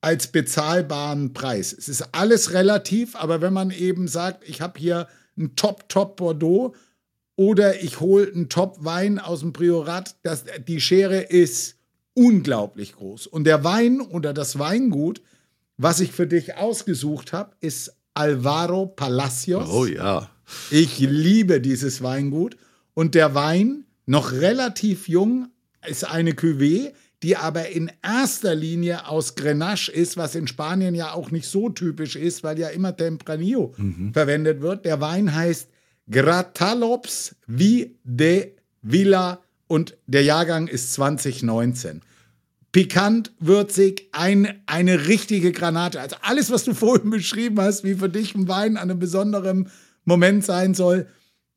als bezahlbaren Preis. Es ist alles relativ, aber wenn man eben sagt, ich habe hier ein Top-Top Bordeaux oder ich hole einen Top-Wein aus dem Priorat, das, die Schere ist unglaublich groß. Und der Wein oder das Weingut, was ich für dich ausgesucht habe, ist Alvaro Palacios. Oh ja. Ich liebe dieses Weingut. Und der Wein, noch relativ jung, ist eine Cuvée, die aber in erster Linie aus Grenache ist, was in Spanien ja auch nicht so typisch ist, weil ja immer Tempranillo mhm. verwendet wird. Der Wein heißt Gratalops Vi de Villa und der Jahrgang ist 2019. Pikant, würzig, ein, eine richtige Granate. Also alles, was du vorhin beschrieben hast, wie für dich ein Wein an einem besonderen Moment sein soll,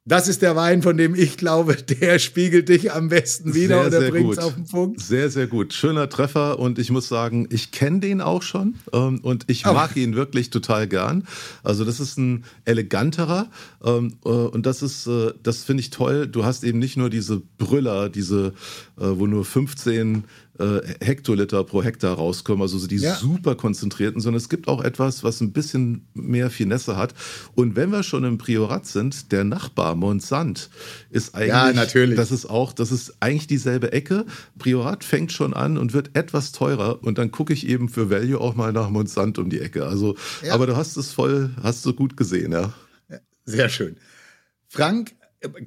das ist der Wein, von dem ich glaube, der spiegelt dich am besten wieder sehr, oder bringt es auf den Punkt. Sehr, sehr gut. Schöner Treffer und ich muss sagen, ich kenne den auch schon ähm, und ich oh. mag ihn wirklich total gern. Also das ist ein eleganterer ähm, äh, und das ist, äh, das finde ich toll. Du hast eben nicht nur diese Brüller, diese, äh, wo nur 15 äh, Hektoliter pro Hektar rauskommen, also so die ja. super konzentrierten, sondern es gibt auch etwas, was ein bisschen mehr Finesse hat. Und wenn wir schon im Priorat sind, der Nachbar Montsant ist eigentlich, ja, natürlich. das ist auch, das ist eigentlich dieselbe Ecke. Priorat fängt schon an und wird etwas teurer und dann gucke ich eben für Value auch mal nach Montsant um die Ecke. Also, ja. aber du hast es voll, hast du gut gesehen, ja. Sehr schön. Frank,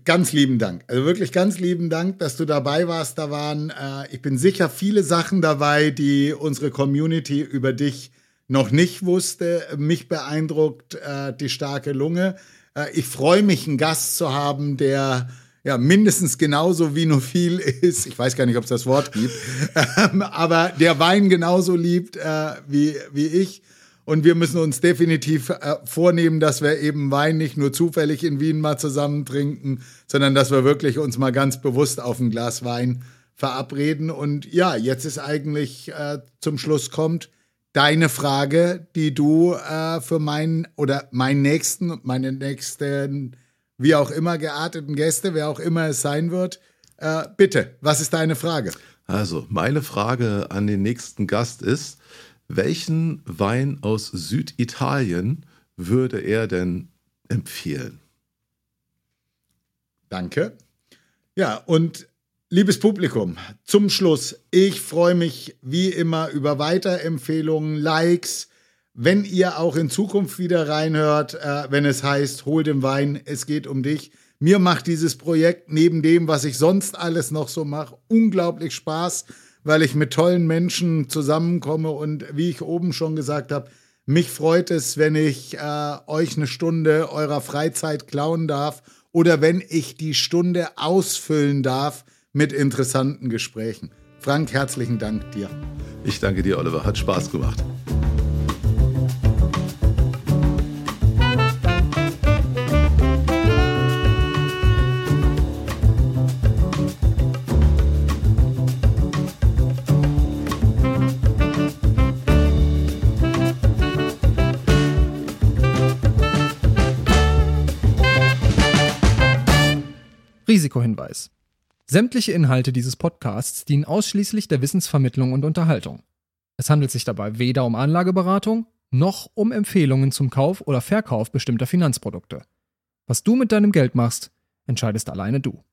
Ganz lieben Dank. Also wirklich ganz lieben Dank, dass du dabei warst. Da waren, äh, ich bin sicher, viele Sachen dabei, die unsere Community über dich noch nicht wusste. Mich beeindruckt äh, die starke Lunge. Äh, ich freue mich, einen Gast zu haben, der ja mindestens genauso vinophil ist. Ich weiß gar nicht, ob es das Wort gibt, ähm, aber der Wein genauso liebt äh, wie, wie ich. Und wir müssen uns definitiv äh, vornehmen, dass wir eben Wein nicht nur zufällig in Wien mal zusammen trinken, sondern dass wir wirklich uns mal ganz bewusst auf ein Glas Wein verabreden. Und ja, jetzt ist eigentlich äh, zum Schluss kommt deine Frage, die du äh, für meinen oder meinen nächsten, meine nächsten, wie auch immer gearteten Gäste, wer auch immer es sein wird, äh, bitte, was ist deine Frage? Also, meine Frage an den nächsten Gast ist, welchen Wein aus Süditalien würde er denn empfehlen? Danke. Ja, und liebes Publikum, zum Schluss, ich freue mich wie immer über Weiterempfehlungen, Likes. Wenn ihr auch in Zukunft wieder reinhört, äh, wenn es heißt, hol den Wein, es geht um dich. Mir macht dieses Projekt neben dem, was ich sonst alles noch so mache, unglaublich Spaß weil ich mit tollen Menschen zusammenkomme und wie ich oben schon gesagt habe, mich freut es, wenn ich äh, euch eine Stunde eurer Freizeit klauen darf oder wenn ich die Stunde ausfüllen darf mit interessanten Gesprächen. Frank, herzlichen Dank dir. Ich danke dir, Oliver. Hat Spaß gemacht. Risikohinweis. Sämtliche Inhalte dieses Podcasts dienen ausschließlich der Wissensvermittlung und Unterhaltung. Es handelt sich dabei weder um Anlageberatung noch um Empfehlungen zum Kauf oder Verkauf bestimmter Finanzprodukte. Was du mit deinem Geld machst, entscheidest alleine du.